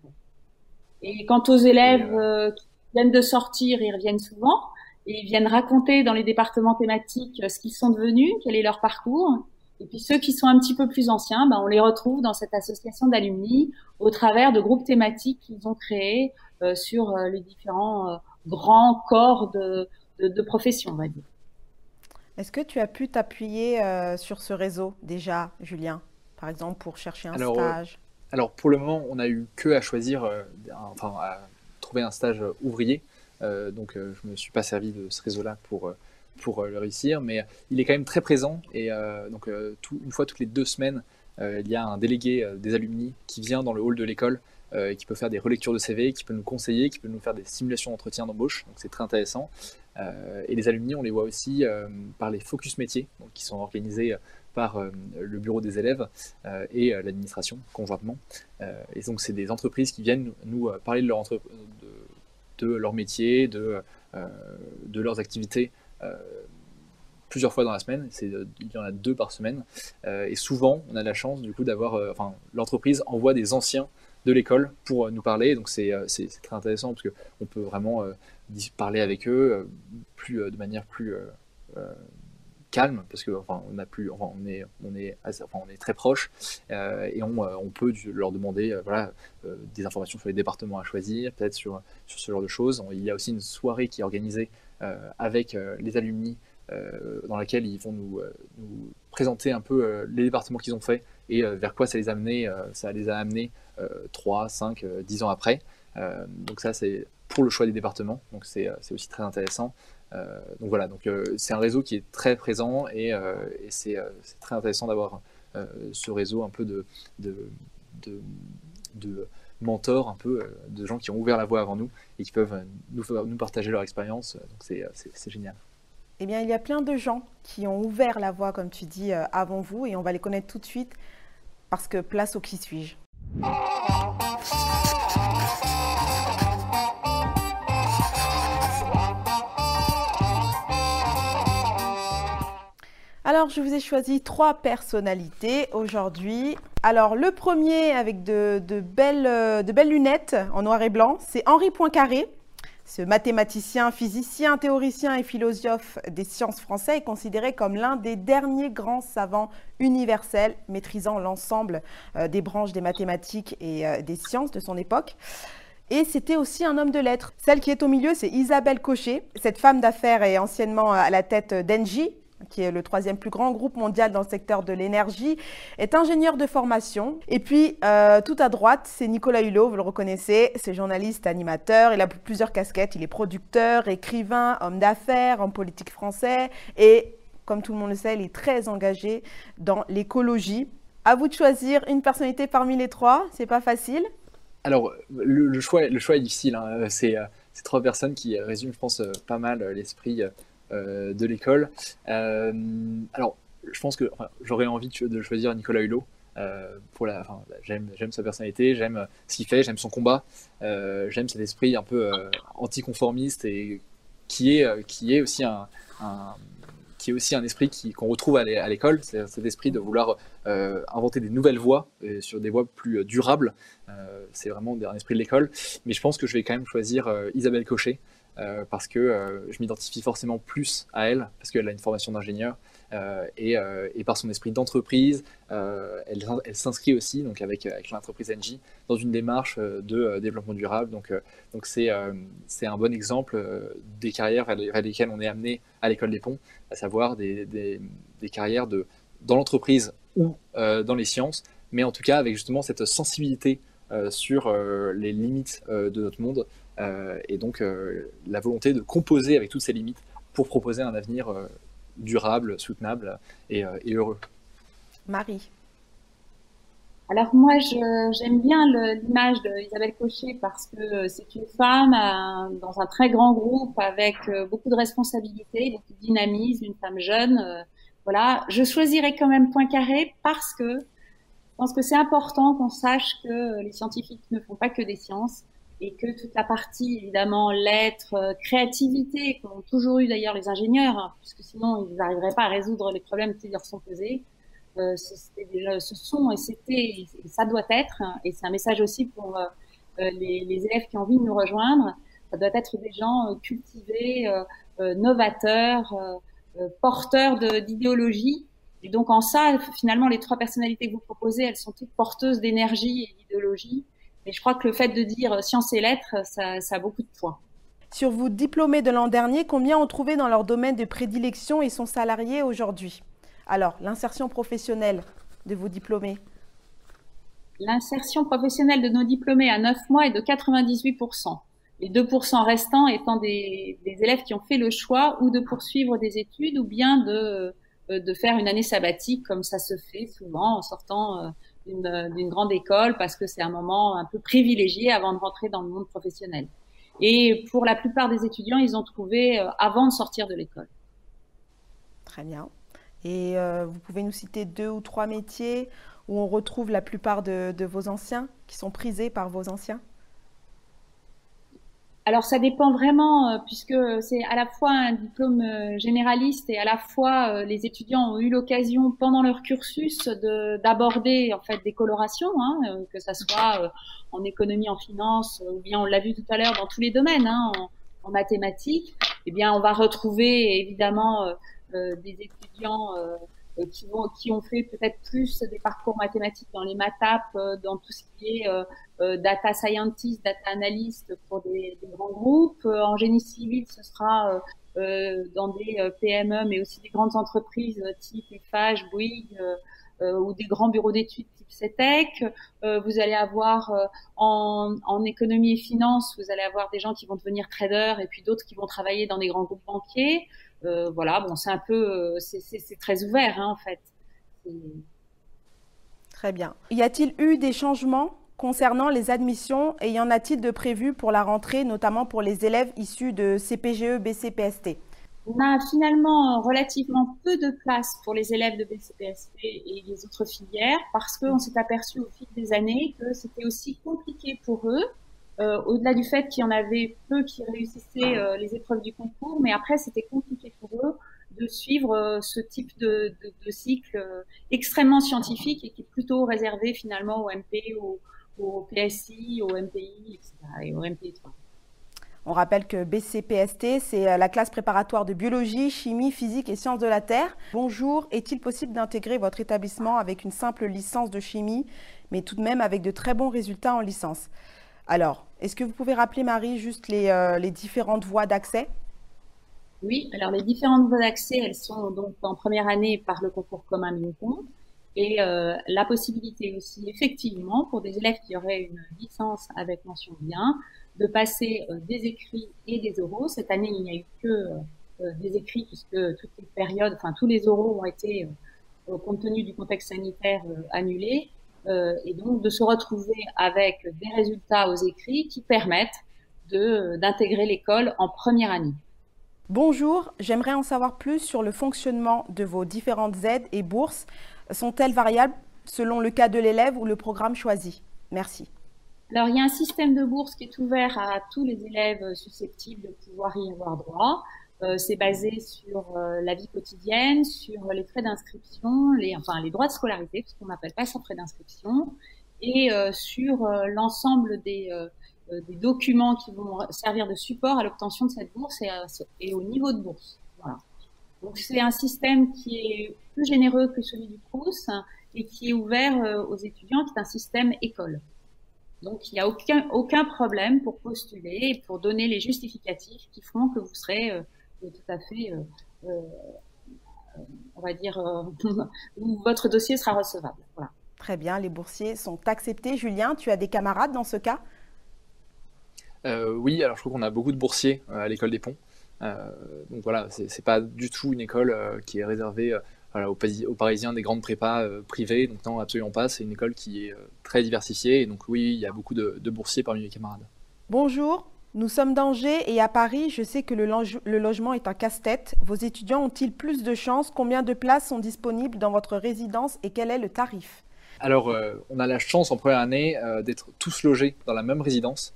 Et quant aux élèves euh, qui viennent de sortir, ils reviennent souvent et ils viennent raconter dans les départements thématiques euh, ce qu'ils sont devenus, quel est leur parcours. Et puis ceux qui sont un petit peu plus anciens, ben, on les retrouve dans cette association d'alumni au travers de groupes thématiques qu'ils ont créés sur les différents grands corps de, de, de profession, on va dire. Est-ce que tu as pu t'appuyer sur ce réseau déjà, Julien par exemple, pour chercher un euh, stage? Alors, pour le moment, on n'a eu que à choisir, euh, enfin, à trouver un stage ouvrier. Euh, donc, je ne me suis pas servi de ce réseau-là pour, pour le réussir, mais il est quand même très présent. Et donc, une fois toutes les deux semaines, il y a un délégué des alumni qui vient dans le hall de l'école et qui peut faire des relectures de CV, qui peut nous conseiller, qui peut nous faire des simulations d'entretien d'embauche. Donc c'est très intéressant. et les alumni, on les voit aussi par les focus métiers, qui sont organisés par euh, le bureau des élèves euh, et euh, l'administration conjointement. et donc c'est des entreprises qui viennent nous parler de leur, métier, de leurs activités plusieurs fois dans la semaine. il y en a deux par semaine. et souvent, on a la chance du coup d'avoir, enfin, l'entreprise envoie des anciens de l'école pour nous parler. Donc c'est très intéressant parce que on peut vraiment parler avec eux plus de manière plus calme parce que enfin enfin, on est on est enfin, est très proche euh, et on, euh, on, peut leur demander euh, voilà des informations sur les départements à choisir peut-être sur sur ce genre de choses il y a aussi une soirée qui est organisée avec les alumni dans laquelle ils vont nous, nous présenter un peu les départements qu'ils ont fait et vers quoi ça les a amenés ça les a amenés 3 5 10 ans après donc ça, c'est pour le choix des départements, donc c'est aussi très intéressant. donc voilà, donc c'est un réseau qui est très présent et, c'est très intéressant d'avoir ce réseau un peu de, mentors, un peu de gens qui ont ouvert la voie avant nous et qui peuvent nous, nous partager leur expérience. Donc c'est génial. Eh bien, il y a plein de gens qui ont ouvert la voie, comme tu dis, euh, avant vous, et on va les connaître tout de suite, parce que place au qui suis-je. Alors, je vous ai choisi trois personnalités aujourd'hui. Alors, le premier avec de, belles, euh, belles lunettes en noir et blanc, c'est Henri Poincaré. Ce mathématicien, physicien, théoricien et philosophe des sciences français est considéré comme l'un des derniers grands savants universels maîtrisant l'ensemble euh, des branches des mathématiques et euh, des sciences de son époque. Et c'était aussi un homme de lettres. Celle qui est au milieu, c'est Isabelle Cochet. Cette femme d'affaires est anciennement à la tête d'Engie, qui est le troisième plus grand groupe mondial dans le secteur de l'énergie, est ingénieur de formation. Et puis, euh, tout à droite, c'est Nicolas Hulot, vous le reconnaissez, c'est journaliste, animateur, il a plusieurs casquettes, il est producteur, écrivain, homme d'affaires, homme politique français, et comme tout le monde le sait, il est très engagé dans l'écologie. À vous de choisir une personnalité parmi les trois, c'est pas facile. Alors, le, choix, le choix est difficile, hein. c'est euh, ces trois personnes qui résument, je pense, euh, pas mal l'esprit de l'école. Euh, alors, je pense que j'aurais envie de, choisir Nicolas Hulot. Euh, pour la, j'aime, j'aime sa personnalité, j'aime ce qu'il fait, j'aime son combat, j'aime cet esprit un peu anticonformiste et qui est, qui est aussi un, qui est aussi un esprit qu'on retrouve à l'école, c'est cet esprit de vouloir inventer des nouvelles voies sur des voies plus durables. c'est vraiment un esprit de l'école. Mais je pense que je vais quand même choisir Isabelle Cochet, euh, parce que euh, je m'identifie forcément plus à elle, parce qu'elle a une formation d'ingénieur. Euh, et, et, par son esprit d'entreprise, elle, elle s'inscrit aussi donc avec, l'entreprise NG dans une démarche de développement durable. Donc, c'est, un bon exemple des carrières vers, lesquelles on est amené à l'école des ponts, à savoir des, carrières dans l'entreprise ou dans les sciences, mais en tout cas avec justement cette sensibilité sur les limites de notre monde euh, et donc euh, la volonté de composer avec toutes ces limites pour proposer un avenir euh, durable, soutenable et, heureux. Marie. Alors moi, j'aime bien l'image d'Isabelle Cochet parce que c'est une femme dans un très grand groupe avec beaucoup de responsabilités, beaucoup de dynamisme, une femme jeune. voilà, je choisirais quand même Poincaré parce que je pense que c'est important qu'on sache que les scientifiques ne font pas que des sciences et que toute la partie évidemment lettres, euh, créativité qu'ont toujours eu d'ailleurs les ingénieurs, hein, puisque sinon ils n'arriveraient pas à résoudre les problèmes qui leur sont posés. Euh, déjà, ce sont et c'était ça doit être hein, et c'est un message aussi pour euh, euh, les, les, élèves qui ont envie de nous rejoindre. Ça doit être des gens cultivés, novateurs, porteurs d'idéologie. Et donc en ça, finalement, les trois personnalités que vous proposez, elles sont toutes porteuses d'énergie et d'idéologie. Et je crois que le fait de dire sciences et lettres, ça, a beaucoup de points. Sur vos diplômés de l'an dernier, combien ont trouvé dans leur domaine de prédilection et sont salariés aujourd'hui? Alors, l'insertion professionnelle de vos diplômés L'insertion professionnelle de nos diplômés à 9 mois est de 98%. Les 2% restants étant des, élèves qui ont fait le choix ou de poursuivre des études ou bien de, euh, de faire une année sabbatique comme ça se fait souvent en sortant euh, d'une grande école parce que c'est un moment un peu privilégié avant de rentrer dans le monde professionnel. Et pour la plupart des étudiants, ils ont trouvé euh, avant de sortir de l'école. Très bien. Et euh, vous pouvez nous citer deux ou trois métiers où on retrouve la plupart de, de vos anciens, qui sont prisés par vos anciens? Alors ça dépend vraiment, euh, puisque c'est à la fois un diplôme euh, généraliste et à la fois euh, les étudiants ont eu l'occasion pendant leur cursus d'aborder en fait des colorations, hein, que ça soit en économie, en finance, ou bien on l'a vu tout à l'heure dans tous les domaines, hein, en, en, mathématiques. Eh bien, on va retrouver évidemment des étudiants qui, vont, qui ont fait peut-être plus des parcours mathématiques dans les MATAP, dans tout ce qui est euh, data scientist, data analyst pour des, grands groupes. Euh, en génie civil, ce sera euh, dans des PME, mais aussi des grandes entreprises type Eiffage, Bouygues, ou des grands bureaux d'études type CETEC. vous allez avoir en, en, économie et finance, vous allez avoir des gens qui vont devenir traders et puis d'autres qui vont travailler dans des grands groupes banquiers. Voilà, bon, c'est un peu, c'est très ouvert hein, en fait. Très bien. Y a-t-il eu des changements concernant les admissions et y en a-t-il de prévus pour la rentrée, notamment pour les élèves issus de CPGE, BCPST On a finalement relativement peu de place pour les élèves de BCPST et les autres filières parce qu'on s'est aperçu au fil des années que c'était aussi compliqué pour eux, euh, au-delà du fait qu'il y en avait peu qui réussissaient euh, les épreuves du concours, mais après c'était compliqué pour eux de suivre euh, ce type de, cycle extrêmement scientifique et qui est plutôt réservé finalement au MP, au, PSI, au MPI, etc. et au MP3. On rappelle que BCPST, c'est la classe préparatoire de biologie, chimie, physique et sciences de la Terre. Bonjour, est-il possible d'intégrer votre établissement avec une simple licence de chimie, mais tout de même avec de très bons résultats en licence? Alors, est-ce que vous pouvez rappeler, Marie, juste les, euh, différentes voies d'accès? Oui, alors les différentes voies d'accès, elles sont donc en première année par le concours commun compte et euh, la possibilité aussi, effectivement, pour des élèves qui auraient une licence avec mention bien, de passer euh, des écrits et des oraux. Cette année, il n'y a eu que des écrits puisque toutes les périodes, enfin tous les oraux ont été, compte tenu du contexte sanitaire, annulés. Et donc de se retrouver avec des résultats aux écrits qui permettent d'intégrer l'école en première année. Bonjour, j'aimerais en savoir plus sur le fonctionnement de vos différentes aides et bourses sont-elles variables selon le cas de l'élève ou le programme choisi? Merci. Alors, il y a un système de bourse qui est ouvert à tous les élèves susceptibles de pouvoir y avoir droit. Euh, c'est basé sur euh, la vie quotidienne, sur les frais d'inscription, enfin les droits de scolarité, ce qu'on n'appelle pas sans frais d'inscription, et euh, sur l'ensemble des, documents qui vont servir de support à l'obtention de cette bourse et, au niveau de bourse. Donc c'est un système qui est plus généreux que celui du Crous et qui est ouvert aux étudiants, qui est un système école. Donc il n'y a aucun, aucun problème pour postuler et pour donner les justificatifs qui feront que vous serez tout à fait, euh, on va dire, où votre dossier sera recevable. Voilà. Très bien, les boursiers sont acceptés. Julien, tu as des camarades dans ce cas? Oui, alors je crois qu'on a beaucoup de boursiers à l'école des ponts. donc voilà, c'est pas du tout une école qui est réservée aux, Parisiens des grandes prépas euh, privées. Donc non, absolument pas. C'est une école qui est euh, très diversifiée. Et donc oui, il y a beaucoup de, boursiers parmi les camarades. Bonjour. Nous sommes d'Angers et à Paris, je sais que le, logement est un casse-tête. Vos étudiants ont-ils plus de chances? Combien de places sont disponibles dans votre résidence et quel est le tarif? Alors, euh, on a la chance en première année d'être tous logés dans la même résidence,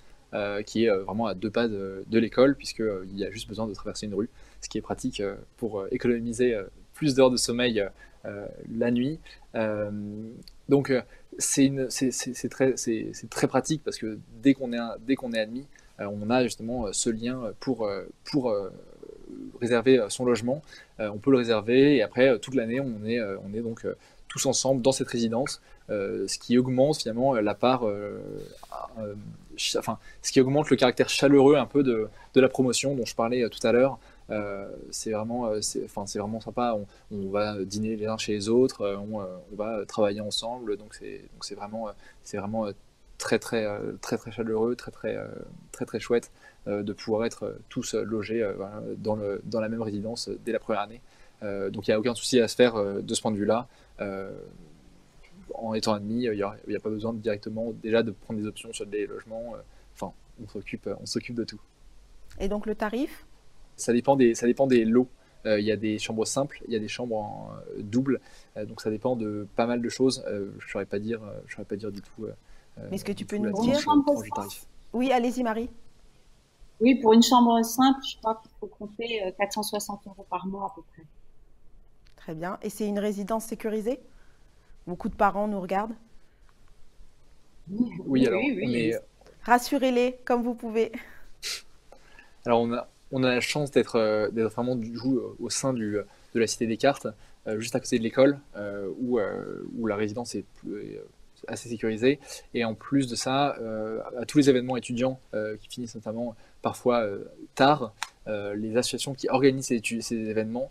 qui est vraiment à deux pas de, de l'école, puisqu'il y a juste besoin de traverser une rue, ce qui est pratique pour économiser plus d'heures de sommeil euh, la nuit. Euh, donc c'est très, pratique parce que dès qu'on est, admis, euh, on a justement ce lien pour, pour réserver son logement. on peut le réserver et après toute l'année on est, on est donc tous ensemble dans cette résidence, ce qui augmente finalement la part, enfin ce qui augmente le caractère chaleureux un peu de, de la promotion dont je parlais tout à l'heure. Euh, c'est vraiment, euh, enfin, c'est vraiment sympa. On, va dîner les uns chez les autres, euh, on, va travailler ensemble. Donc c'est, donc c'est vraiment, c'est vraiment très très très très chaleureux, très très très très chouette de pouvoir être tous logés dans, le, dans la même résidence dès la première année. donc il n'y a aucun souci à se faire de ce point de vue-là. en étant admis, il n'y a, a, pas besoin directement déjà de prendre des options sur des logements. Enfin, on s'occupe, on s'occupe de tout. Et donc le tarif? Ça dépend des, ça dépend des lots. Euh, il y a des chambres simples, il y a des chambres en euh, double, euh, donc ça dépend de pas mal de choses. je ne saurais pas dire, je saurais pas dire du tout. Mais est-ce que tu peux nous dire Oui, allez-y Marie. Oui, pour une chambre simple, je crois qu'il faut compter 460 euros par mois à peu près. Très bien. Et c'est une résidence sécurisée? Beaucoup de parents nous regardent? Oui, alors oui, Rassurez-les comme vous pouvez. Alors on a, on a la chance d'être euh, vraiment du coup euh, au sein du, de la Cité des Cartes, euh, juste à côté de l'école, où, où la résidence est, assez sécurisée. Et en plus de ça, à tous les événements étudiants qui finissent notamment parfois tard, les associations qui organisent ces, événements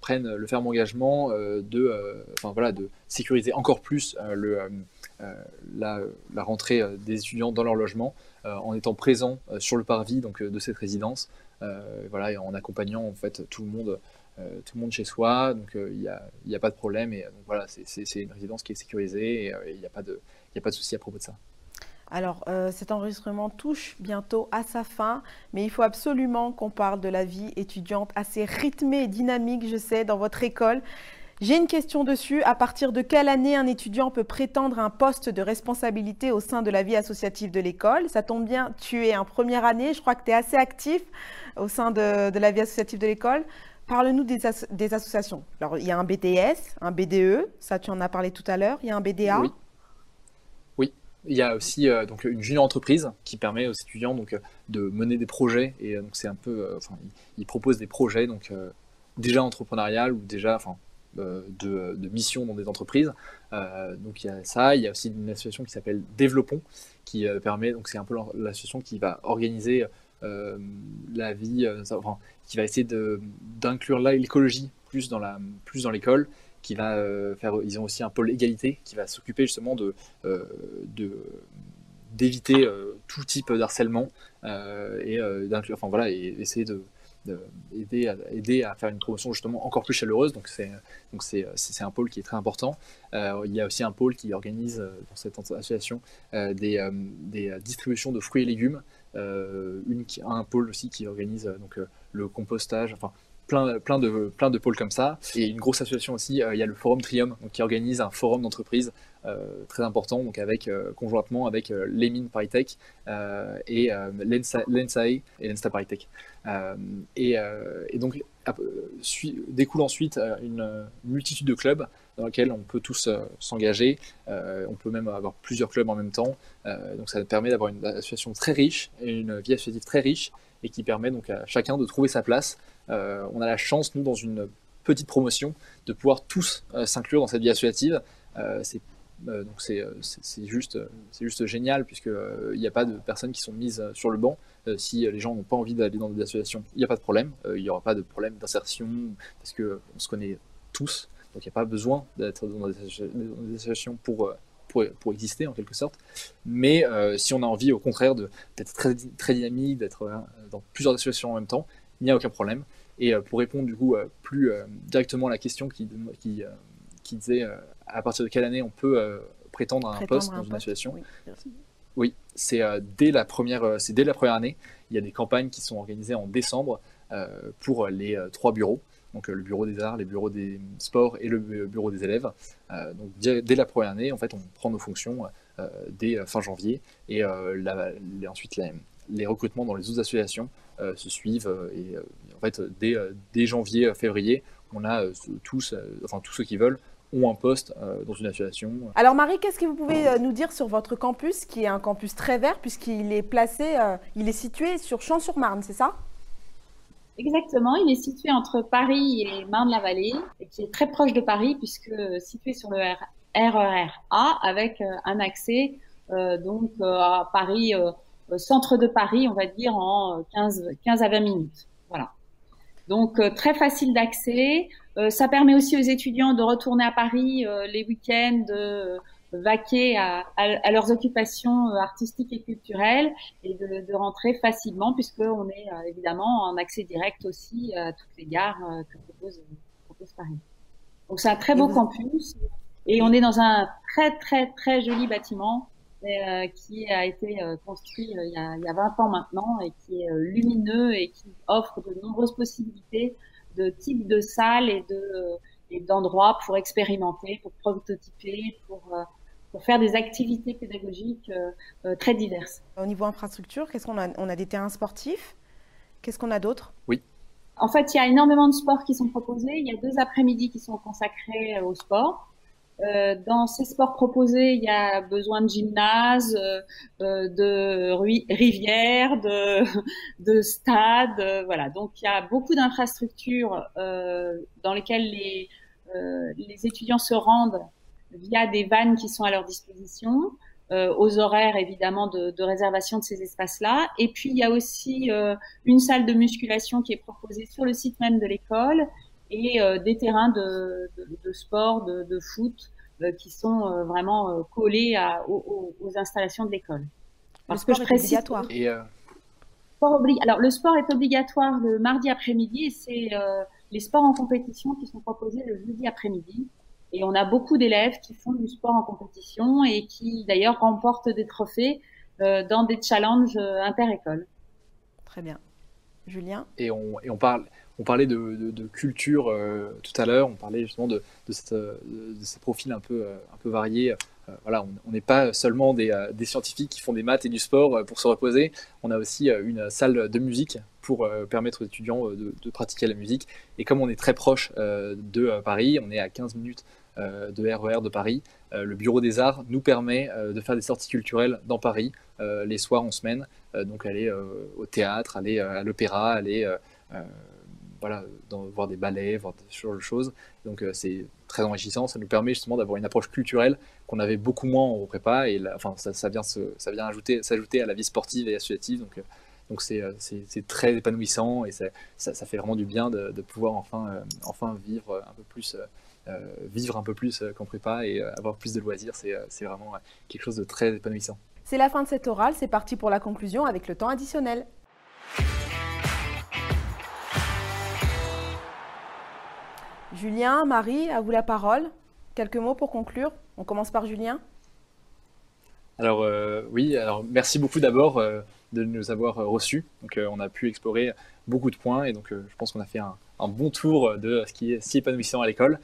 prennent le ferme engagement de, enfin, voilà, de sécuriser encore plus le, la, la, rentrée des étudiants dans leur logement en étant présents sur le parvis donc, de cette résidence, voilà, et en accompagnant en fait tout le monde tout le monde chez soi, donc il n'y a, a, pas de problème. Et donc voilà, c'est une résidence qui est sécurisée et il n'y a pas de, a pas de souci à propos de ça. Alors, euh, cet enregistrement touche bientôt à sa fin, mais il faut absolument qu'on parle de la vie étudiante assez rythmée et dynamique, je sais, dans votre école. J'ai une question dessus. À partir de quelle année un étudiant peut prétendre un poste de responsabilité au sein de la vie associative de l'école? Ça tombe bien, tu es en première année. Je crois que tu es assez actif au sein de, la vie associative de l'école. Parle-nous des, associations. Alors, il y a un BTS, un BDE, ça tu en as parlé tout à l'heure. Il y a un BDA. Oui. Il y a aussi euh, donc une junior entreprise qui permet aux étudiants donc de mener des projets et euh, donc c'est un peu, euh, enfin, ils, proposent des projets donc déjà entrepreneurial ou déjà, enfin, de, de mission dans des entreprises. donc il y a ça, il y a aussi une association qui s'appelle Développons qui permet, donc c'est un peu l'association qui va organiser la vie, enfin, qui va essayer d'inclure l'écologie plus dans l'école qui va euh, faire. Ils ont aussi un pôle égalité qui va s'occuper justement euh, d'éviter euh, tout type d'harcèlement et d'inclure, enfin voilà, et essayer de, aider, à, faire une promotion justement encore plus chaleureuse. Donc c'est c'est, un pôle qui est très important. il y a aussi un pôle qui organise dans cette association des distributions de fruits et légumes. Une, un pôle aussi qui organise donc le compostage, enfin plein, plein, de, plein de pôles comme ça. Et une grosse association aussi, euh, il y a le Forum Trium, donc, qui organise un forum d'entreprise euh, très important, donc avec, euh, conjointement avec les mines et l'ENSAE et l'ENSTA ParisTech. Et, et, donc, découle ensuite une, multitude de clubs dans lesquels on peut tous s'engager. on peut même avoir plusieurs clubs en même temps. donc ça permet d'avoir une association très riche une vie associative très riche et qui permet donc à chacun de trouver sa place. Euh, on a la chance, nous, dans une petite promotion, de pouvoir tous euh, s'inclure dans cette vie associative. Euh, c'est donc c'est juste, juste génial puisqu'il n'y a pas de personnes qui sont mises sur le banc. si les gens n'ont pas envie d'aller dans des associations, il n'y a pas de problème. Il n'y aura pas de problème d'insertion parce qu'on se connaît tous. Donc il n'y a pas besoin d'être dans des associations pour pour, exister en quelque sorte. Mais euh, si on a envie au contraire d'être très, très dynamique, d'être euh, dans plusieurs situations en même temps, il n'y a aucun problème. Et euh, pour répondre du coup plus directement à la question qui, qui, qui disait à partir de quelle année on peut prétendre à un poste dans une association, oui, c'est dès la première, c'est dès la première année. Il y a des campagnes qui sont organisées en décembre pour les trois bureaux donc le bureau des arts, les bureaux des sports et le bureau des élèves. Euh, donc dès, la première année, en fait, on prend nos fonctions euh, dès euh, fin janvier et ensuite les, recrutements dans les autres associations se suivent et en fait dès, dès janvier, février, on a tous, enfin tous ceux qui veulent ont un poste dans une association. Alors Marie, qu'est-ce que vous pouvez nous dire sur votre campus, qui est un campus très vert puisqu'il est placé, il est situé sur Champs-sur-Marne, c'est ça? Exactement, il est situé entre Paris et Marne-la-Vallée, et qui est très proche de Paris puisque situé sur le RER A avec euh, un accès euh, donc euh, à Paris, centre de Paris, on va dire en 15, 15 à 20 minutes. Voilà. Donc très facile d'accès. ça permet aussi aux étudiants de retourner à Paris les week-ends vaquer à, à, leurs occupations euh, artistiques et culturelles et de, de rentrer facilement puisqu'on est euh, évidemment en accès direct aussi à toutes les gares euh, que propose, propose Paris. Donc c'est un très beau campus et on est dans un très très très joli bâtiment euh, qui a été construit il, y a, il y a 20 ans maintenant et qui est lumineux et qui offre de nombreuses possibilités de types de salles et de et d'endroits pour expérimenter, pour prototyper, pour pour faire des activités pédagogiques euh, euh, très diverses. Au niveau infrastructure, qu'est-ce qu'on a On a des terrains sportifs? Qu'est-ce qu'on a d'autre? Oui. En fait, il y a énormément de sports qui sont proposés. Il y a deux après-midi qui sont consacrés euh, au sport. Euh, dans ces sports proposés, il y a besoin de gymnase, euh, de rivières, de, de stades, voilà. Donc il y a beaucoup d'infrastructures euh, dans lesquelles les, les étudiants se rendent via des vannes qui sont à leur disposition, euh, aux horaires évidemment de, de, réservation de ces espaces-là. Et puis il y a aussi euh, une salle de musculation qui est proposée sur le site même de l'école et des terrains de, sport, de, foot qui sont vraiment collés aux, installations de l'école. Le sport est obligatoire. Et Alors le sport est obligatoire le mardi après-midi et c'est les sports en compétition qui sont proposés le jeudi après-midi. Et on a beaucoup d'élèves qui font du sport en compétition et qui d'ailleurs remportent des trophées euh, dans des challenges euh, inter-écoles. Très bien. Julien? Et on, et on, parle, on parlait de, de, culture euh, tout à l'heure, on parlait justement de, de, cette, de, ces profils un peu, un peu variés. voilà, on n'est pas seulement des, des, scientifiques qui font des maths et du sport pour se reposer, on a aussi une salle de musique pour permettre aux étudiants de, pratiquer la musique. Et comme on est très proche de Paris, on est à 15 minutes de RER e de Paris, euh, le Bureau des Arts nous permet euh, de faire des sorties culturelles dans Paris les soirs en semaine. donc aller au théâtre, aller à l'opéra, aller voilà, voir des ballets, voir ce genre de choses. Donc c'est très enrichissant. Ça nous permet justement d'avoir une approche culturelle qu'on avait beaucoup moins au prépa. Et enfin, ça, vient, ça vient ajouter, s'ajouter à la vie sportive et associative. Donc, donc c'est, très épanouissant et ça, ça, fait vraiment du bien de, pouvoir enfin, enfin vivre un peu plus euh, vivre un peu plus euh, qu'en prépa et euh, avoir plus de loisirs, c'est vraiment quelque chose de très épanouissant. C'est la fin de cette orale, c'est parti pour la conclusion avec le temps additionnel. Julien, Marie, à vous la parole. Quelques mots pour conclure. On commence par Julien. Alors oui, alors merci beaucoup d'abord de nous avoir reçus. Donc on a pu explorer beaucoup de points et donc je pense qu'on a fait un, un bon tour de ce qui est si épanouissant à l'école.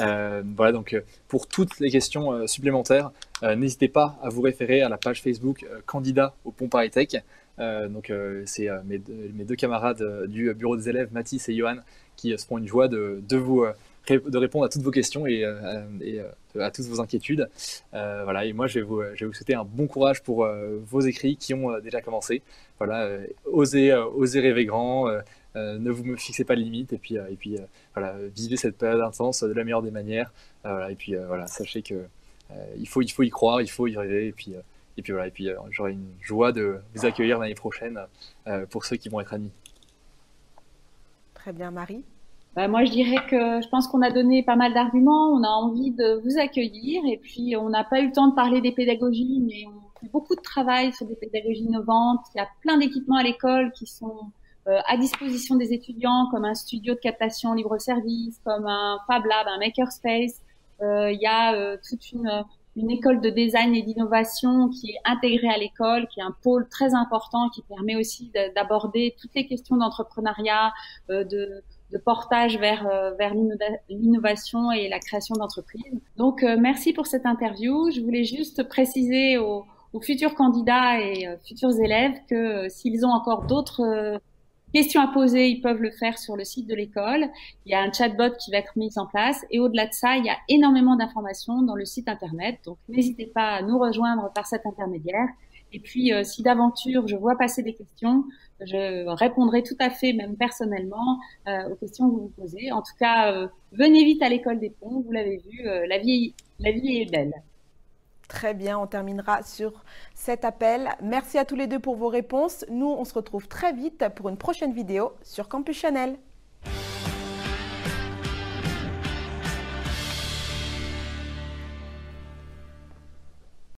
Euh, voilà, donc euh, pour toutes les questions euh, supplémentaires, n'hésitez pas à vous référer à la page Facebook candidat au Pont Paris Tech. donc c'est mes, deux camarades du bureau des élèves, Mathis et Johan, qui se font une joie de, vous de répondre à toutes vos questions et, à toutes vos inquiétudes. voilà, et moi je vais, vous, je vais vous souhaiter un bon courage pour vos écrits qui ont déjà commencé. Voilà, osez, osez rêver grand, euh, ne vous me fixez pas de limites et puis, euh, et puis euh, voilà, vivez cette période intense de la meilleure des manières. et puis voilà, sachez que il, faut, il faut y croire, il faut y rêver et puis et puis voilà, et puis j'aurai une joie de vous accueillir l'année prochaine pour ceux qui vont être amis. Très bien, Marie. Bah, moi, je dirais que je pense qu'on a donné pas mal d'arguments. On a envie de vous accueillir et puis on n'a pas eu le temps de parler des pédagogies, mais on fait beaucoup de travail sur des pédagogies innovantes. Il y a plein d'équipements à l'école qui sont euh, à disposition des étudiants, comme un studio de captation libre-service, comme un Fab Lab, un Makerspace. Euh, il y a euh, toute une, une école de design et d'innovation qui est intégrée à l'école, qui est un pôle très important, qui permet aussi d'aborder toutes les questions d'entrepreneuriat, de, de portage vers, vers l'innovation et la création d'entreprises. Donc, merci pour cette interview. Je voulais juste préciser aux, aux futurs candidats et futurs élèves que s'ils ont encore d'autres questions à poser, ils peuvent le faire sur le site de l'école. Il y a un chatbot qui va être mis en place. Et au-delà de ça, il y a énormément d'informations dans le site Internet. Donc, n'hésitez pas à nous rejoindre par cet intermédiaire. Et puis, euh, si d'aventure, je vois passer des questions, je répondrai tout à fait, même personnellement, euh, aux questions que vous vous posez. En tout cas, euh, venez vite à l'école des ponts. Vous l'avez vu, la, vie, la vie est belle. Très bien, on terminera sur cet appel. Merci à tous les deux pour vos réponses. Nous, on se retrouve très vite pour une prochaine vidéo sur Campus Chanel.